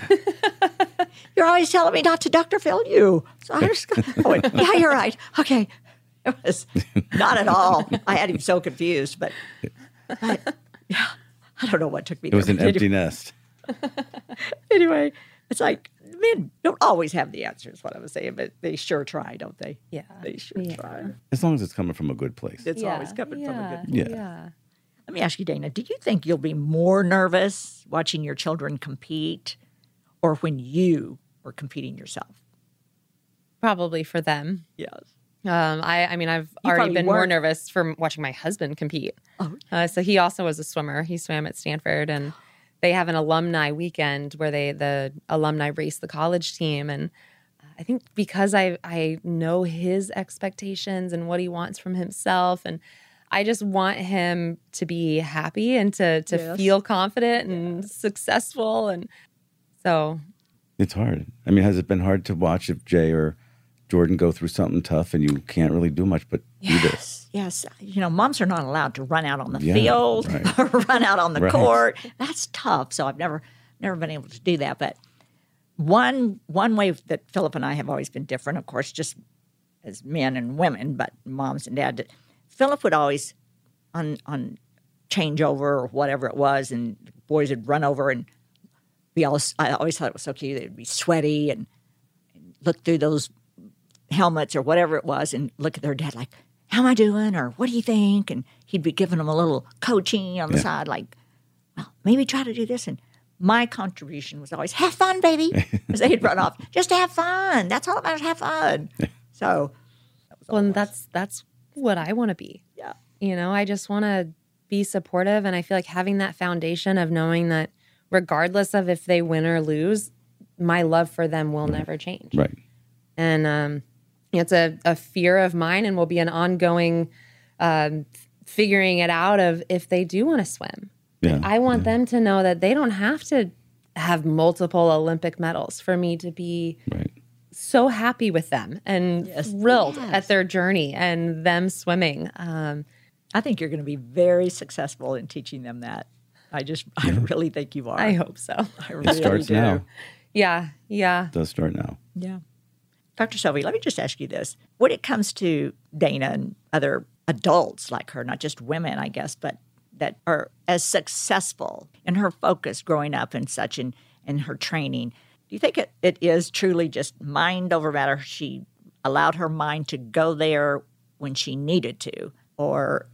You're always telling me not to Dr. Phil you. So I just I went, yeah, you're right. Okay. It was not at all. I had him so confused, but, but yeah, I don't know what took me it was there. an empty anyway- nest. anyway, it's like men don't always have the answers, what I was saying, but they sure try, don't they? Yeah. They sure try. As long as it's coming from a good place. It's Yeah, always coming from a yeah, good Yeah. yeah. Let me ask you, Dana, do you think you'll be more nervous watching your children compete or when you were competing yourself? Probably for them. Yes. Um, I, I mean, I've You already been more weren't- nervous from watching my husband compete. Oh. Uh, so he also was a swimmer. He swam at Stanford, and they have an alumni weekend where they the alumni race the college team. And I think because I I know his expectations and what he wants from himself, and I just want him to be happy and to to Yes. feel confident and successful. And so It's hard. I mean, has it been hard to watch if Jay or Jordan go through something tough and you can't really do much but do this? Yes. You know, moms are not allowed to run out on the Yeah, field right. or run out on the Right. court. That's tough. So I've never never been able to do that. But one one way that Philip and I have always been different, of course, just as men and women, but moms and dad. Philip would always on on changeover or whatever it was, and boys would run over and be all. I always thought it was so cute. They'd be sweaty and, and look through those helmets or whatever it was, and look at their dad like, "How am I doing?" or "What do you think?" And he'd be giving them a little coaching on the Yeah. side, like, well, maybe try to do this. And my contribution was always, have fun, baby. As they'd run off, just have fun. That's all that matters, have fun. So, well, and that's that's what I want to be. Yeah. You know, I just want to be supportive, and I feel like having that foundation of knowing that regardless of if they win or lose, my love for them will never change. Right. And um, it's a, a fear of mine, and will be an ongoing um, figuring it out of if they do want to swim. Yeah. I want them to know that they don't have to have multiple Olympic medals for me to be Right. so happy with them and thrilled Yes. at their journey and them swimming. Um, I think you're going to be very successful in teaching them that. I just, I really think you are. I hope so. I It really starts do. now. Yeah, yeah. It does start now. Yeah. Dr. Sophy, let me just ask you this. When it comes to Dana and other adults like her, not just women, I guess, but that are as successful in her focus growing up and such and, in her training, do you think it, it is truly just mind over matter? She allowed her mind to go there when she needed to, or is,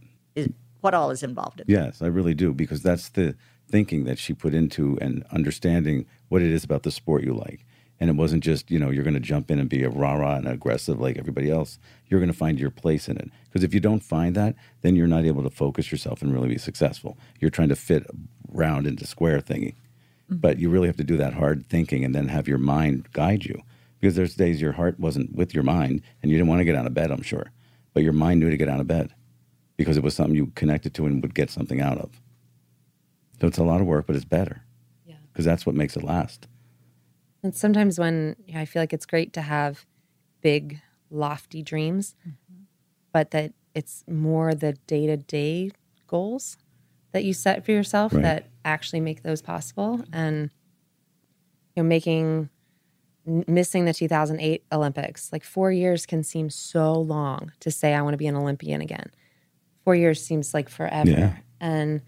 what all is involved in Yes, I really do because that's the thinking that she put into and understanding what it is about the sport you like. And it wasn't just, you know, you're going to jump in and be a rah rah and aggressive like everybody else. You're going to find your place in it. Because if you don't find that, then you're not able to focus yourself and really be successful. You're trying to fit round into square thingy. Mm-hmm. But you really have to do that hard thinking and then have your mind guide you. Because there's days your heart wasn't with your mind and you didn't want to get out of bed, I'm sure. But your mind knew to get out of bed because it was something you connected to and would get something out of. So it's a lot of work, but it's better. Yeah. Because that's what makes it last. And sometimes when you know, I feel like it's great to have big, lofty dreams, mm-hmm. but that it's more the day to day goals that you set for yourself Right. that actually make those possible. And you know, making missing the 2008 Olympics, like four years can seem so long to say I want to be an Olympian again. Four years seems like forever. Yeah. And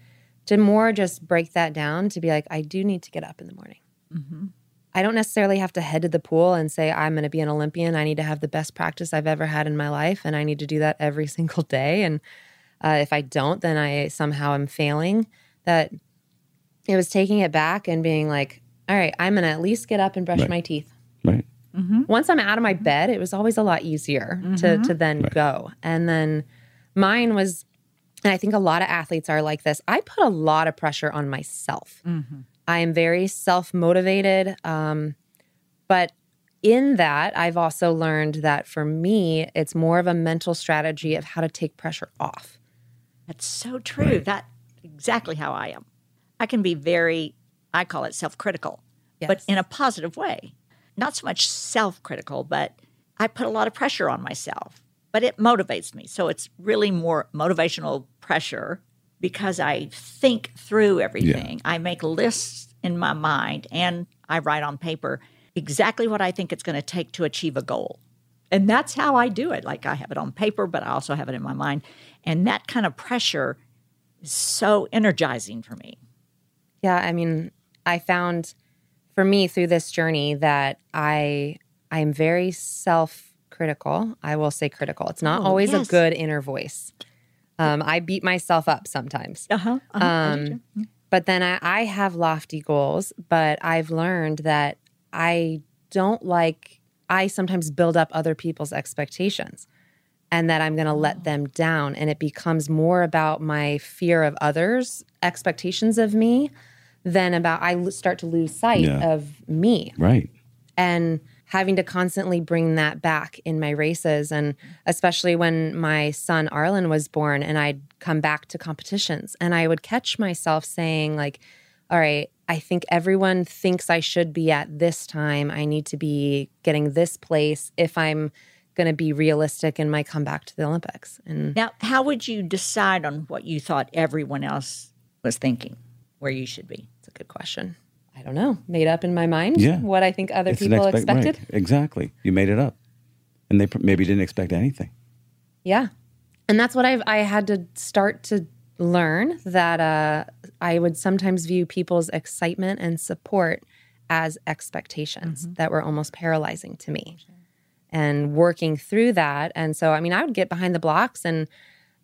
to more just break that down to be like, I do need to get up in the morning. Mm-hmm. I don't necessarily have to head to the pool and say, I'm going to be an Olympian. I need to have the best practice I've ever had in my life, and I need to do that every single day. And uh, if I don't, then I somehow am failing. That it was taking it back and being like, all right, I'm going to at least get up and brush Right. my teeth. Right. Mm-hmm. Once I'm out of my mm-hmm. bed, it was always a lot easier to, to then go. And then mine was, and I think a lot of athletes are like this. I put a lot of pressure on myself. I am very self motivated. Um, but in that, I've also learned that for me, it's more of a mental strategy of how to take pressure off. That's so true. That exactly how I am. I can be very, I call it self-critical, but in a positive way. Not so much self-critical, but I put a lot of pressure on myself. But it motivates me. So it's really more motivational pressure because I think through everything. I make lists in my mind and I write on paper exactly what I think it's going to take to achieve a goal. And that's how I do it. Like I have it on paper, but I also have it in my mind. And that kind of pressure is so energizing for me. Yeah, I mean, I found for me through this journey that I I am very self-critical. I will say critical. It's not Oh, always yes. a good inner voice. Um, I beat myself up sometimes. Uh-huh. Um, but then I, I have lofty goals, but I've learned that I don't like, I sometimes build up other people's expectations and that I'm going to let them down. And it becomes more about my fear of others' expectations of me than about, I start to lose sight Yeah. of me Right. and having to constantly bring that back in my races. And especially when my son Arlen was born and I'd come back to competitions and I would catch myself saying like all right I think everyone thinks I should be at this time. I need to be getting this place if I'm going to be realistic in my comeback to the Olympics. And Now, how would you decide on what you thought everyone else was thinking, where you should be? it's a good question I don't know made up in my mind Yeah. what I think other It's an people expect- right. expected Exactly. You made it up. And they pr- maybe didn't expect anything. Yeah. And that's what I've I had to start to learn that uh, I would sometimes view people's excitement and support as expectations that were almost paralyzing to me. And working through that. And so I mean I would get behind the blocks and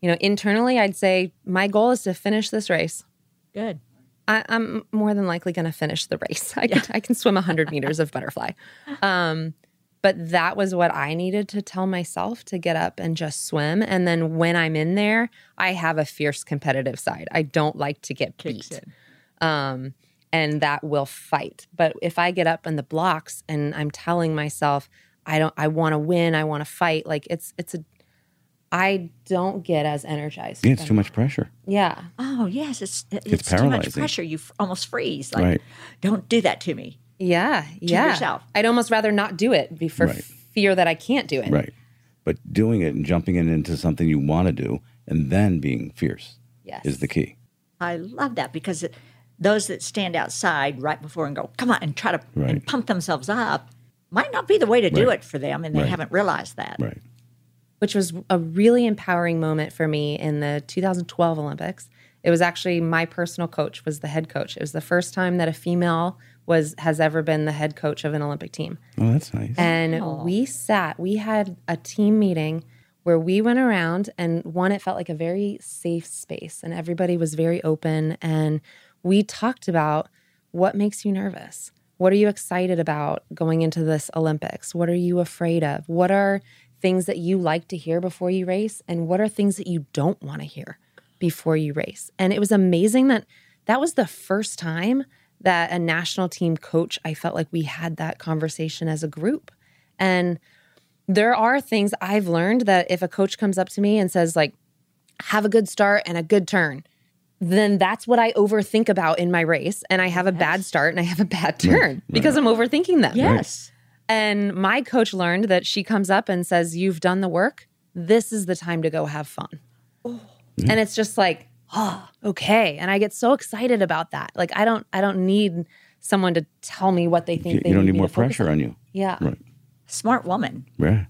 you know internally I'd say my goal is to finish this race. Good. I, I'm more than likely going to finish the race. I can I can swim 100 meters of butterfly. Um, but that was what I needed to tell myself to get up and just swim. And then when I'm in there, I have a fierce competitive side. I don't like to get beat. Um, and that will fight. But if I get up in the blocks and I'm telling myself, I don't I want to win, I want to fight, like it's it's a I don't get as energized. Yeah, it's too much pressure. Yeah. Oh yes, it's it's, It's too much pressure. You f- almost freeze. Like, Right. don't do that to me. Yeah. yeah. yourself. I'd almost rather not do it be- for Right. fear that I can't do it. Right. But doing it and jumping it into something you want to do and then being fierce Yes. is the key. I love that because it, those that stand outside right before and go, come on, and try to and pump themselves up might not be the way to do it for them, and they haven't realized that. Right. Which was a really empowering moment for me in the 2012 Olympics. It was actually my personal coach was the head coach. It was the first time that a female was has ever been the head coach of an Olympic team. Oh, that's nice. And we sat, we had a team meeting where we went around and one, it felt like a very safe space and everybody was very open. And we talked about what makes you nervous? What are you excited about going into this Olympics? What are you afraid of? What are things that you like to hear before you race? And what are things that you don't want to hear before you race? And it was amazing that that was the first time that a national team coach, I felt like we had that conversation as a group. And there are things I've learned that if a coach comes up to me and says, like, have a good start and a good turn, then that's what I overthink about in my race. And I have a bad start and I have a bad turn because I'm overthinking them. Yes. And my coach learned that she comes up and says, You've done the work. This is the time to go have fun. Oh, And it's just like, oh, okay. And I get so excited about that. Like I don't I don't need someone to tell me what they think You, they you don't need need more pressure on. on you. Yeah. Right. Smart woman, Yeah.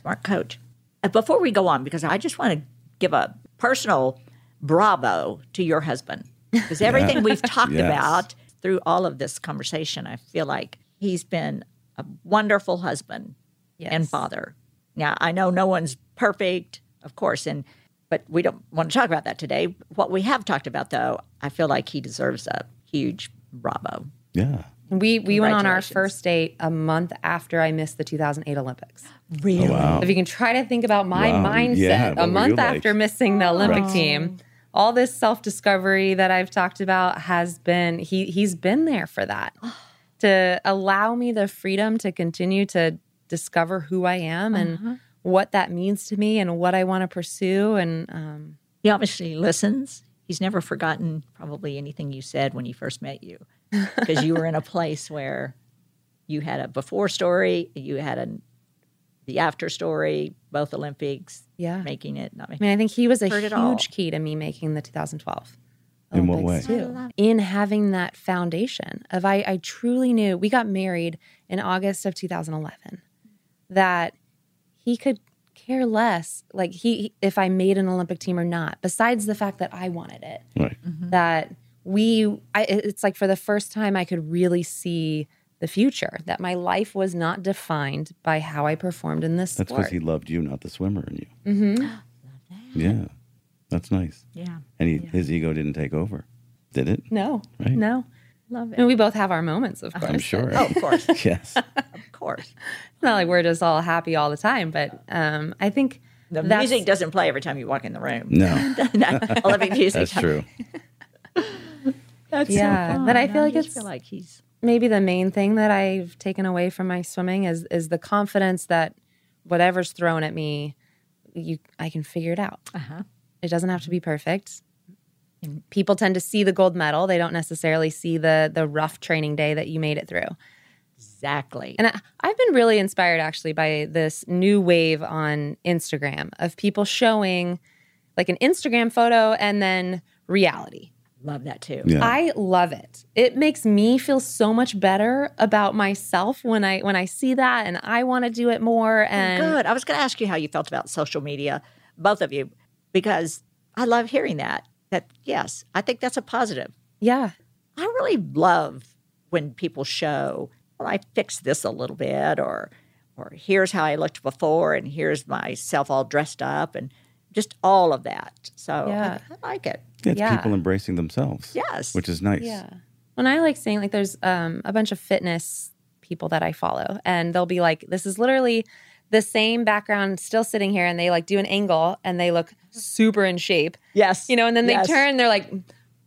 smart coach. Uh, Before we go on, because I just want to give a personal bravo to your husband because everything we've talked Yes. about through all of this conversation, I feel like he's been a wonderful husband and father. Now I know no one's perfect, of course, and but we don't want to talk about that today. What we have talked about, though, I feel like he deserves a huge bravo. Yeah. We we went on our first date a month after I missed the 2008 Olympics. Really? Oh, wow. If you can try to think about my Wow. mindset Yeah, a were you month like? after missing the Olympic team, all this self-discovery that I've talked about has been he he's been there for that. Oh, to allow me the freedom to continue to discover who I am and what that means to me and what I want to pursue and um He obviously listens. He's never forgotten probably anything you said when he first met you because you were in a place where you had a before story, you had a the after story, both Olympics, yeah. making it, not making I mean, I think he was a huge key to me making the 2012. In what way? Too. In having that foundation of I, I truly knew we got married in August of 2011 that he could care less like he if I made an Olympic team or not besides the fact that I wanted it Right. that we I, it's like for the first time I could really see the future that my life was not defined by how I performed in this That's because he loved you, not the swimmer in you. mm-hmm. Yeah. That's nice. Yeah. And he, his ego didn't take over, did it? No, Right. no. Love it. And we both have our moments, of course. I'm sure. Oh, of course. yes. Of course. It's not like we're just all happy all the time, but um, I think The that's, music doesn't play every time you walk in the room. No. Olympic music. That's true. That's so Yeah, fun. but I feel like just it's- feel like he's maybe the main thing that I've taken away from my swimming is is the confidence that whatever's thrown at me, you I can figure it out. uh-huh. It doesn't have to be perfect. Mm-hmm. People tend to see the gold medal; they don't necessarily see the the rough training day that you made it through. exactly. And I, I've been really inspired actually by this new wave on Instagram of people showing like an Instagram photo and then reality. Love that too. Yeah. I love it. It makes me feel so much better about myself when I when I see that and I want to do it more oh, and Good. I was going to ask you how you felt about social media, both of you, because I love hearing that. That yes, I think that's a positive. yeah. I really love when people show, well, I fixed this a little bit, or or here's how I looked before, and here's myself all dressed up, and just all of that. So Yeah. I, I like it. Yeah, it's Yeah. people embracing themselves. Yes. Which is nice. Yeah. When I like seeing like there's um, a bunch of fitness people that I follow, and they'll be like, this is literally the same background still sitting here, and they like do an angle and they look super in shape. Yes. You know, and then they Yes. turn, they're like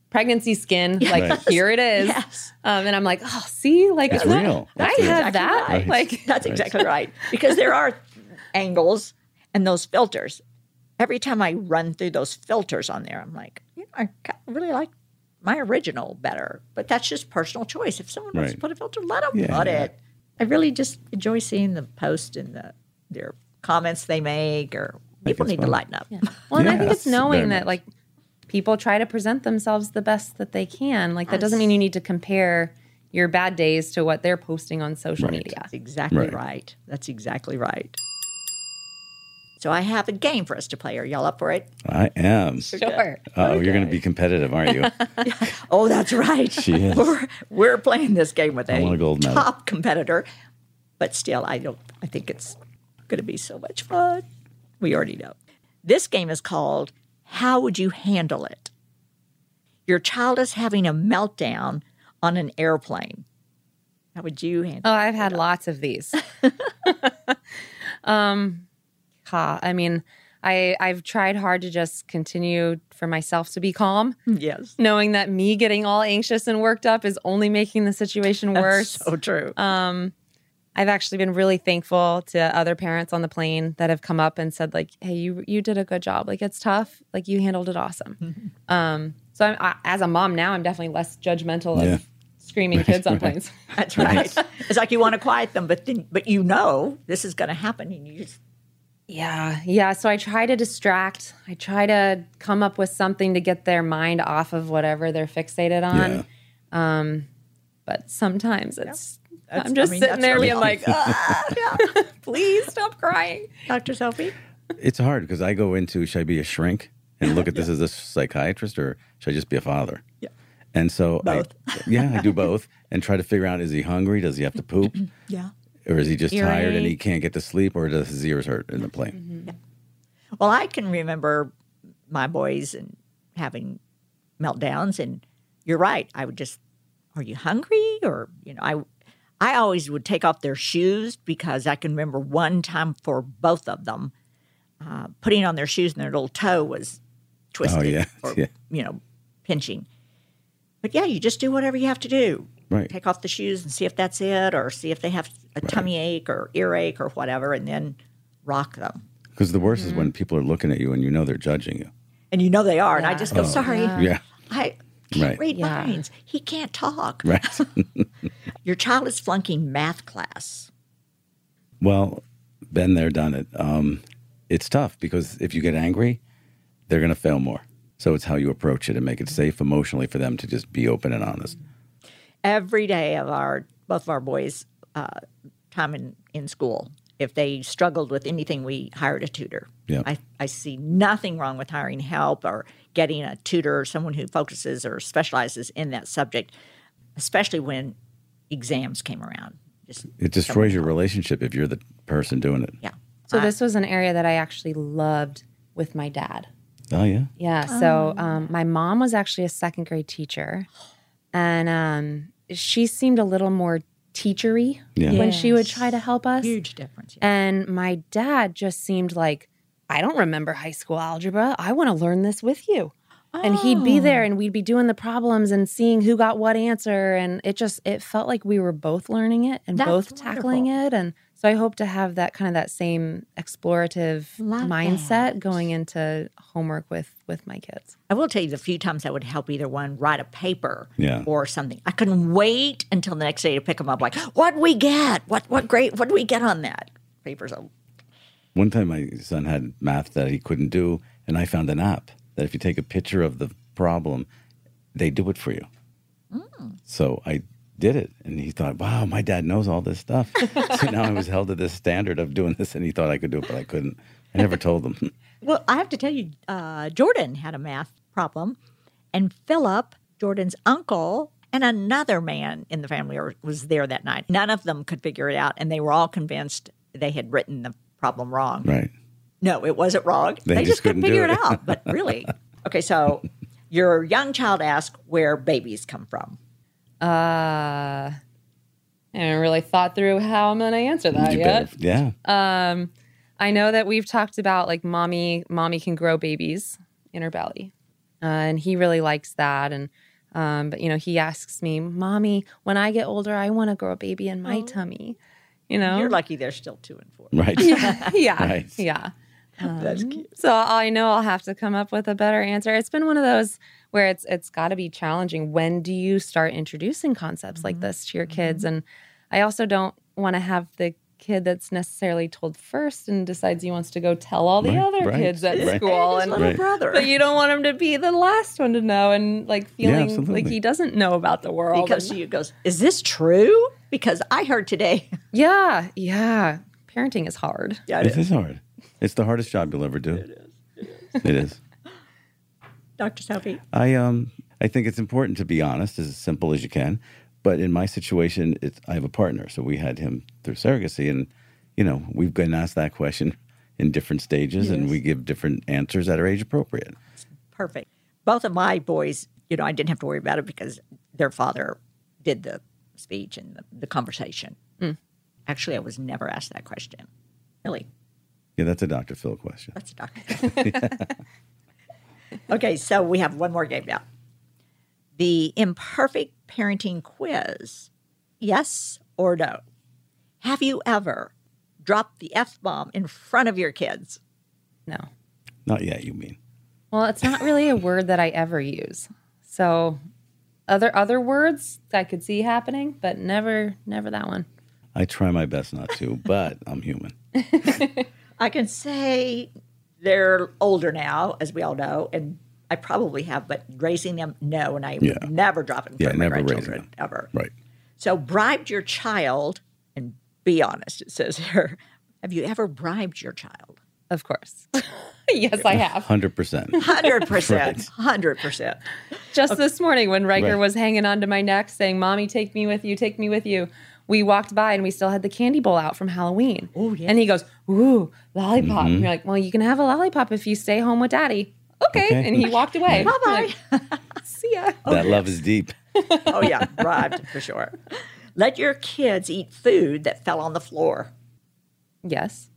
pregnancy skin, like Right. here it is. Yes. Um, and I'm like, oh, see, like It's isn't that- real. I That's real. have Exactly that. right. Like That's Right. exactly right. Because there are angles and those filters. Every time I run through those filters on there, I'm like, you know, I really like my original better. But that's just personal choice. If someone wants to put a filter, let them Yeah. put it. I really just enjoy seeing the post and the their comments they make. Or people it need to lighten up. Well, and I think it's knowing very that like people try to present themselves the best that they can. Like that doesn't mean you need to compare your bad days to what they're posting on social Right. media. That's exactly Right. right. That's exactly right. So I have a game for us to play. Are y'all up for it? I am. Sure. Oh, you're going to be competitive, aren't you? Oh, that's right. She is. We're, we're playing this game with I a a gold medal. top competitor, but still, I don't. I think it's going to be so much fun. We already know. This game is called "How Would You Handle It?" Your child is having a meltdown on an airplane. How would you handle? Oh, I've had lots of these. um, ha, I mean, I I've tried hard to just continue for myself to be calm. Yes, knowing that me getting all anxious and worked up is only making the situation worse. so true. Um, I've actually been really thankful to other parents on the plane that have come up and said like, "Hey, you you did a good job. Like it's tough. Like you handled it awesome." um, so I'm, I, as a mom now, I'm definitely less judgmental Yeah. of screaming kids on planes. That's right. it's like you want to quiet them, but then, but you know this is going to happen, and you just Yeah, yeah. So I try to distract. I try to come up with something to get their mind off of whatever they're fixated on. Um, but sometimes it's. That's- I'm just I mean, sitting there being like, ah, please stop crying. Dr. Sophy. It's hard because I go into should I be a shrink and look at this as a psychiatrist or should I just be a father? Yeah. And so Both. I yeah, I do both and try to figure out is he hungry? Does he have to poop? Yeah. Or is he just tired and he can't get to sleep or does his ears hurt in the plane? Well, I can remember my boys and having meltdowns, and you're right. I would just, are you hungry? Or you know, I, I always would take off their shoes because I can remember one time for both of them, uh, putting on their shoes and their little toe was twisted yeah, or yeah. you know, pinching. But yeah, you just do whatever you have to do. Right. Take off the shoes and see if that's it, or see if they have a tummy ache or earache or whatever, and then rock them. Because the worst is Mm-hmm. when people are looking at you and you know they're judging you. and you know they are. And I just go, Oh, sorry, Yeah. I can't Right. read Yeah. minds. He can't talk. Right. Your child is flunking math class. well, been there, done it. Um, it's tough because if you get angry, they're going to fail more. So it's how you approach it and make it safe emotionally for them to just be open and honest. Every day of our both of our boys' uh, time in, in school, if they struggled with anything, we hired a tutor. Yeah. I, I see nothing wrong with hiring help or getting a tutor or someone who focuses or specializes in that subject, especially when exams came around. Just It destroys your relationship if you're the person doing it. yeah. So this was an area that I actually loved with my dad. Oh, yeah. Yeah. So um, my mom was actually a second grade teacher, and um, she seemed a little more teachery Yeah. when she would try to help us. Huge difference. Yeah. And my dad just seemed like, I don't remember high school algebra. I want to learn this with you. And he'd be there oh. and we'd be doing the problems and seeing who got what answer. And it just, it felt like we were both learning it and That's both tackling wonderful. it. And so I hope to have that kind of that same explorative Love mindset that. going into homework with with my kids. I will tell you the few times I would help either one write a paper Yeah. or something. I couldn't wait until the next day to pick them up. Like, what did we get? What what great? What do we get on that paper? So One time my son had math that he couldn't do, and I found an app that if you take a picture of the problem, they do it for you. Mm. So I did it, and he thought, wow, my dad knows all this stuff. so now I was held to this standard of doing this, and he thought I could do it, but I couldn't. I never told him. Well, I have to tell you, uh, Jordan had a math problem, and Phillip, Jordan's uncle, and another man in the family was there that night. None of them could figure it out, and they were all convinced they had written the problem wrong. right. No, it wasn't wrong. They They, just just couldn't couldn't figure it. it. out. But really, okay. So your young child asked where babies come from. Uh, I haven't really thought through how I'm going to answer that You yet. better- yeah. Um, I know that we've talked about like mommy, mommy can grow babies in her belly, uh, and he really likes that. And um, but you know, he asks me, "Mommy, when I get older, I want to grow a baby in my tummy." You know, You're lucky they're still two and four. Right. yeah, yeah, Right. yeah. That's Um, cute. So I know I'll have to come up with a better answer. It's been one of those where it's it's got to be challenging. When do you start introducing concepts like this to your kids? And I also don't want to have the kid that's necessarily told first and decides he wants to go tell all the Right, other right, kids at right. school His and little Right. brother. but you don't want him to be the last one to know and like feeling like he doesn't know about the world. because And- you goes, is this true? Because I heard today. yeah, yeah. Parenting is hard. Yeah, it It is. is hard. It's the hardest job you'll ever do. It is. It is. Dr. Sophy. I um I think it's important to be honest, as simple as you can. But in my situation, it's I have a partner, so we had him through surrogacy, and you know we've been asked that question in different stages, and we give different answers that are age appropriate. Perfect. Both of my boys, you know, I didn't have to worry about it because their father did the speech and the, the conversation. Actually, I was never asked that question. Really, Yeah, that's a Dr. Phil question. that's a doctor. okay, so we have one more game now. The imperfect parenting quiz. Yes or no? Have you ever dropped the F bomb in front of your kids? No. Not yet, you mean? Well, it's not really a word that I ever use. So other other words I could see happening, but never never that one. I try my best not to, but I'm human. I can say they're older now, as we all know, and I probably have, but raising them, no, and I Yeah. never drop it Yeah, front of my never raising grandchildren them. ever. Right. So bribed your child, and be honest, it says here. Have you ever bribed your child? Of course. yes, I have. Hundred percent. Hundred percent, Right. hundred percent. Just this morning when Riker Right. was hanging onto my neck saying, Mommy, take me with you, take me with you. We walked by and we still had the candy bowl out from Halloween. Oh, yeah. And he goes, Ooh, lollipop. Mm-hmm. And you're like, Well, you can have a lollipop if you stay home with daddy. Okay. Okay. And he walked away. Bye bye. Like, See ya. that love is deep. oh yeah, bribed for sure. Let your kids eat food that fell on the floor. Yes.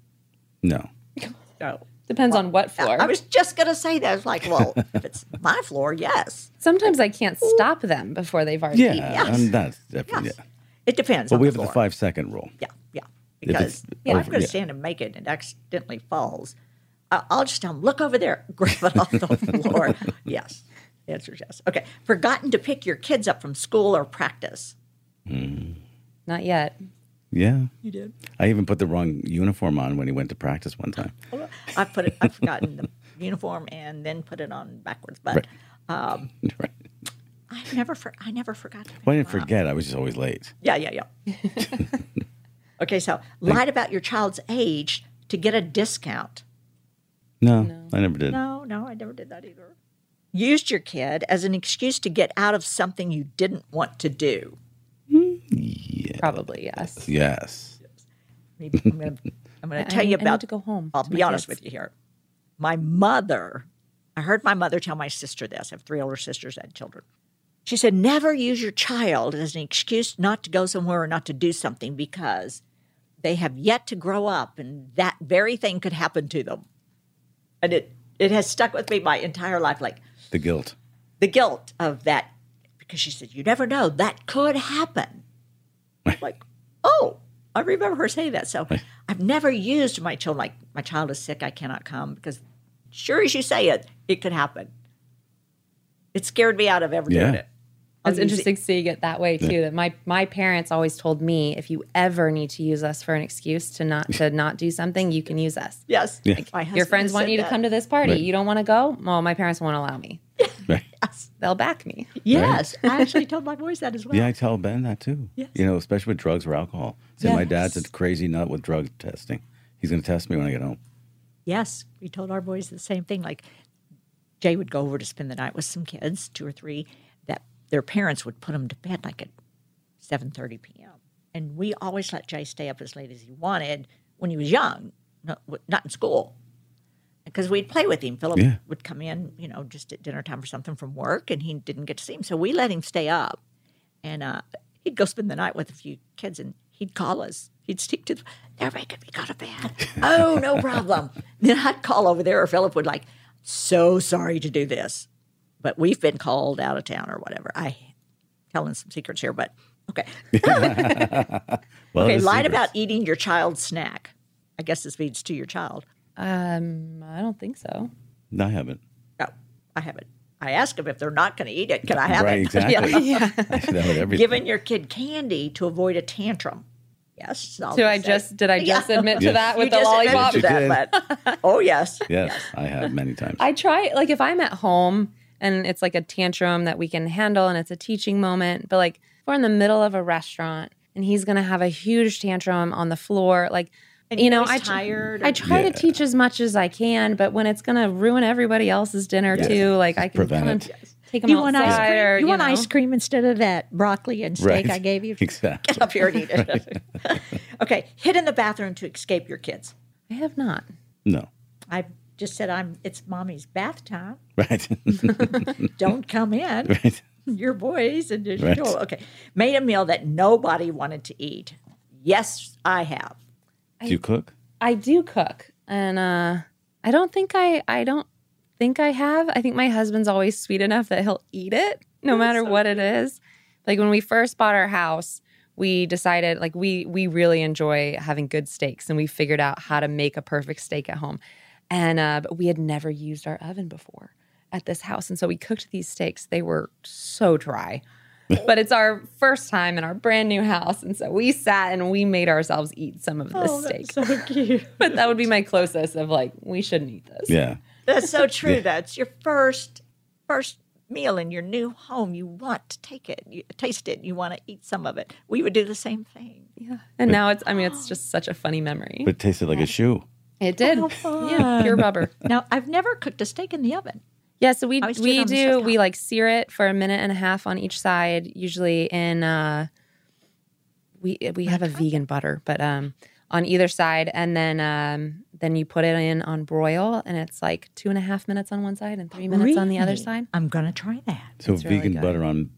No. No. Oh. Depends on what floor. I was just gonna say that. I was like, well, if it's my floor, yes. Sometimes I can't stop them before they've already Yeah, eaten. Yes. that's different. Yes. Yeah. It depends. But on we the have the five second rule. Yeah, yeah. If Because it's if I'm going to yeah. stand and make it and it accidentally falls, I- I'll just tell them, look over there, grab it off the floor. yes. The answer is yes. Okay. Forgotten to pick your kids up from school or practice. Not yet. Yeah. You did. I even put the wrong uniform on when he went to practice one time. I put it. I've forgotten the uniform and then put it on backwards. But um, right. I never. For, I never forgot. To Well, I didn't them up. forget. I was just always late. Yeah, yeah, yeah. okay, so lied about your child's age to get a discount. No, I never did. No, no, I never did that either. Used your kid as an excuse to get out of something you didn't want to do. Hmm, Probably, yes. Yes. Maybe I'm going to I'm going to tell I you need- I need about to go home I'll be honest kids. with you here. My mother, I heard my mother tell my sister this. I have three older sisters that had children. She said, never use your child as an excuse not to go somewhere or not to do something because they have yet to grow up and that very thing could happen to them. And it, it has stuck with me my entire life. Like The guilt. the guilt of that, because she said, you never know, that could happen. like, oh, I remember her saying that. So I've never used my children like my child is sick, I cannot come because sure as you say it, it could happen. It scared me out of ever doing it. I'll It's use interesting seeing it that way too. That my my parents always told me, if you ever need to use us for an excuse to not to not do something, you can use us. Yes. Yeah. My Your friends want said you to that. come to this party. Right. You don't want to go? Well, my parents won't allow me. Right. They'll back me. Yes. I actually told my boys that as well. Yeah, I tell Ben that too. Yes. You know, especially with drugs or alcohol. Say my dad's a crazy nut with drug testing. He's going to test me when I get home. Yes, we told our boys the same thing. Like Jay would go over to spend the night with some kids, two or three, that their parents would put them to bed like at seven thirty p.m. And we always let Jay stay up as late as he wanted when he was young, not, not in school. because we'd play with him. Phillip Yeah. would come in, you know, just at dinner time for something from work, and he didn't get to see him. So we let him stay up, and uh, he'd go spend the night with a few kids, and he'd call us. He'd stick to them. They're making me go to bed. oh, no problem. then I'd call over there, or Phillip would like, so sorry to do this, but we've been called out of town or whatever. I telling some secrets here, but okay. Well, okay, lied secrets. about eating your child's snack. I guess this feeds to your child. Um, I don't think so. No, I haven't. No, I haven't. I ask them if they're not going to eat it. Can I have right, it? exactly. Yeah. I should have it every Giving your kid candy to avoid a tantrum. Yes. I'll So I say. just did I just Yeah. admit to Yes. that with You the just admitted lollipop? that, but oh yes. Yes, I have many times. I try like if I'm at home and it's like a tantrum that we can handle and it's a teaching moment, but like if we're in the middle of a restaurant and he's gonna have a huge tantrum on the floor, like And you you know, know I he's tired I try Yeah. to teach as much as I can, but when it's gonna ruin everybody else's dinner too, like I can Prevent kind of it. take them You want ice cream? or you, want know. ice cream instead of that broccoli and steak Right. I gave you? Exactly. Get up here and eat it. okay, hid in the bathroom to escape your kids. I have not. No. I just said I'm. It's mommy's bath time. Right. Don't come in. right. Your boys and just, Right. oh, okay. Made a meal that nobody wanted to eat. Yes, I have. Do you cook? I do cook, and uh, I don't think I I don't think I have. I think my husband's always sweet enough that he'll eat it no matter what it is. Like when we first bought our house, we decided like we we really enjoy having good steaks, and we figured out how to make a perfect steak at home. And uh, but we had never used our oven before at this house, and so we cooked these steaks. They were so dry. but it's our first time in our brand new house, and so we sat and we made ourselves eat some of this steak. so cute. But that would be my closest of like, we shouldn't eat this. Yeah. That's so true. That's your first first meal in your new home. You want to take it, you taste it. You want to eat some of it. We would do the same thing. Yeah. And now it's, I mean, it's just such a funny memory. But it tasted like a shoe. It did. Yeah. Pure rubber. Now, I've never cooked a steak in the oven. Yeah. So we, do we do, we like sear it for a minute and a half on each side, usually in, uh, we, we have a vegan butter, but, um, on either side. And then, um, then you put it in on broil and it's like two and a half minutes on one side and three minutes on the other side. I'm going to try that. So It's vegan good. butter on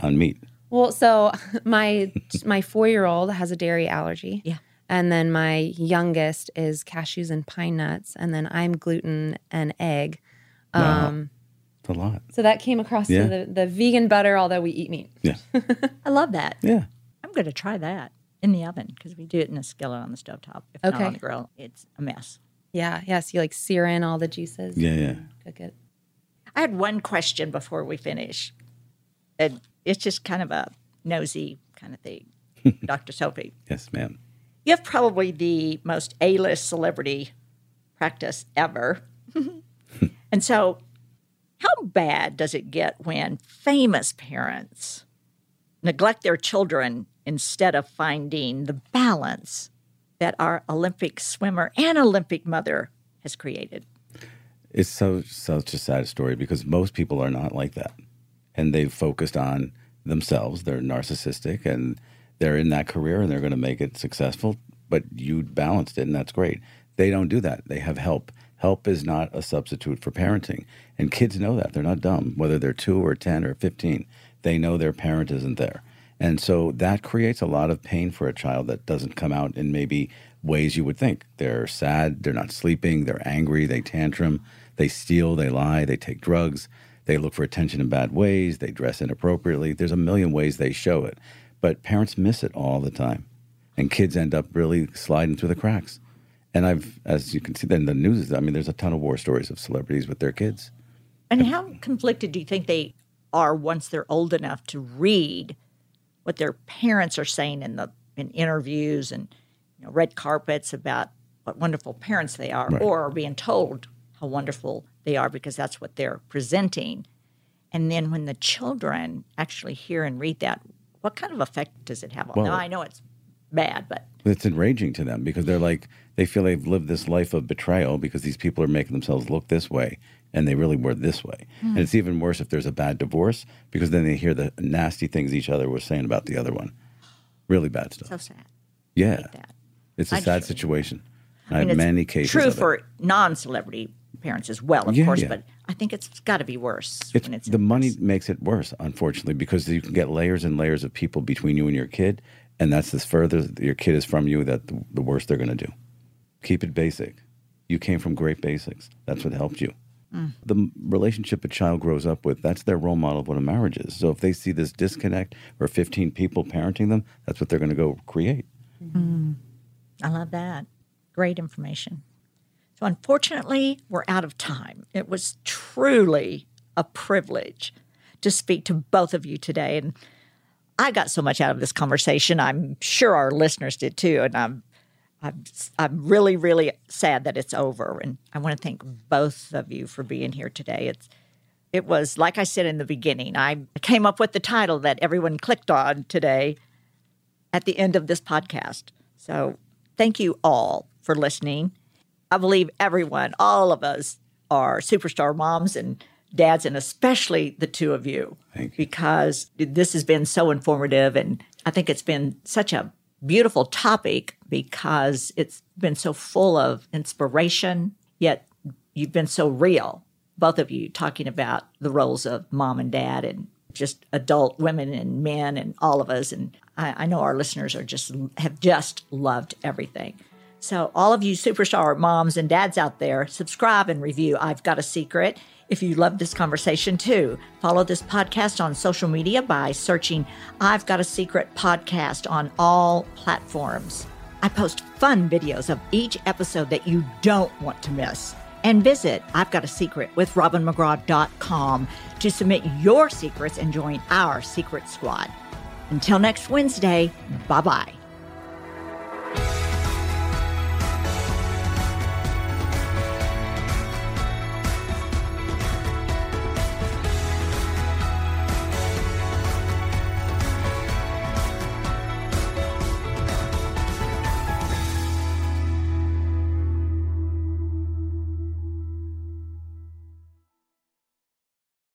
on meat. Well, so my my four year old has a dairy allergy. Yeah. And then my youngest is cashews and pine nuts, and then I'm gluten and egg. Wow. Um, It's a lot. so that came across Yeah. to the, the vegan butter, although we eat meat. Yeah. I love that. Yeah. I'm going to try that in the oven because we do it in a skillet on the stovetop. If not Okay. on the grill, it's a mess. Yeah, yeah. So you like sear in all the juices. Yeah. Yeah. Cook it. I had one question before we finish. And it's just kind of a nosy kind of thing. Dr. Sophy, Yes, ma'am. You have probably the most A list celebrity practice ever. and so, how bad does it get when famous parents neglect their children instead of finding the balance that our Olympic swimmer and Olympic mother has created? It's so such a sad story because most people are not like that, and they've focused on themselves. They're narcissistic, and they're in that career, and they're going to make it successful. But you balanced it, and that's great. They don't do that. They have help. Help is not a substitute for parenting, and kids know that. They're not dumb, whether they're two or ten or fifteen. They know their parent isn't there, and so that creates a lot of pain for a child that doesn't come out in maybe ways you would think. They're sad, they're not sleeping, they're angry, they tantrum, they steal, they lie, they take drugs, they look for attention in bad ways, they dress inappropriately. There's a million ways they show it. But parents miss it all the time. And kids end up really sliding through the cracks. And I've, as you can see in the news, is, I mean, there's a ton of war stories of celebrities with their kids. And how conflicted do you think they are once they're old enough to read what their parents are saying in the in interviews and you know, red carpets about what wonderful parents they are, Right. or are being told how wonderful they are because that's what they're presenting. And then when the children actually hear and read that, what kind of effect does it have on Well- them? I know it's bad, but It's enraging to them because they're like, they feel they've lived this life of betrayal because these people are making themselves look this way and they really were this way. Hmm. And it's even worse if there's a bad divorce because then they hear the nasty things each other was saying about the other one. Really bad stuff. so sad. yeah. It's a I sad situation. I have it's many cases True of it. for non-celebrity parents as well, of Yeah, course, yeah. but I think it's got to be worse It's, when it's the money makes it worse, unfortunately, because you can get layers and layers of people between you and your kid, and that's the further your kid is from you, that the, the worse they're going to do. Keep it basic. You came from great basics. That's what helped you. Mm. The relationship a child grows up with, that's their role model of what a marriage is. So if they see this disconnect or 15 people parenting them, that's what they're going to go create. Mm. I love that. Great information. So, unfortunately, we're out of time. It was truly a privilege to speak to both of you today. And I got so much out of this conversation. I'm sure our listeners did too. And I'm, I'm, I'm really, really sad that it's over. And I want to thank both of you for being here today. It's, it was, like I said in the beginning, I came up with the title that everyone clicked on today at the end of this podcast. So thank you all for listening. I believe everyone, all of us, are superstar moms and dads, and especially the two of you, you, because this has been so informative. And I think it's been such a beautiful topic because it's been so full of inspiration, yet you've been so real, both of you, talking about the roles of mom and dad and just adult women and men and all of us. And I, I know our listeners are just have just loved everything. So all of you superstar moms and dads out there, subscribe and review. I've got a secret. If you love this conversation too, follow this podcast on social media by searching I've Got a Secret podcast on all platforms. I post fun videos of each episode that you don't want to miss. And visit I've Got a Secret with RobinMcGraw.com to submit your secrets and join our secret squad. Until next Wednesday, bye bye.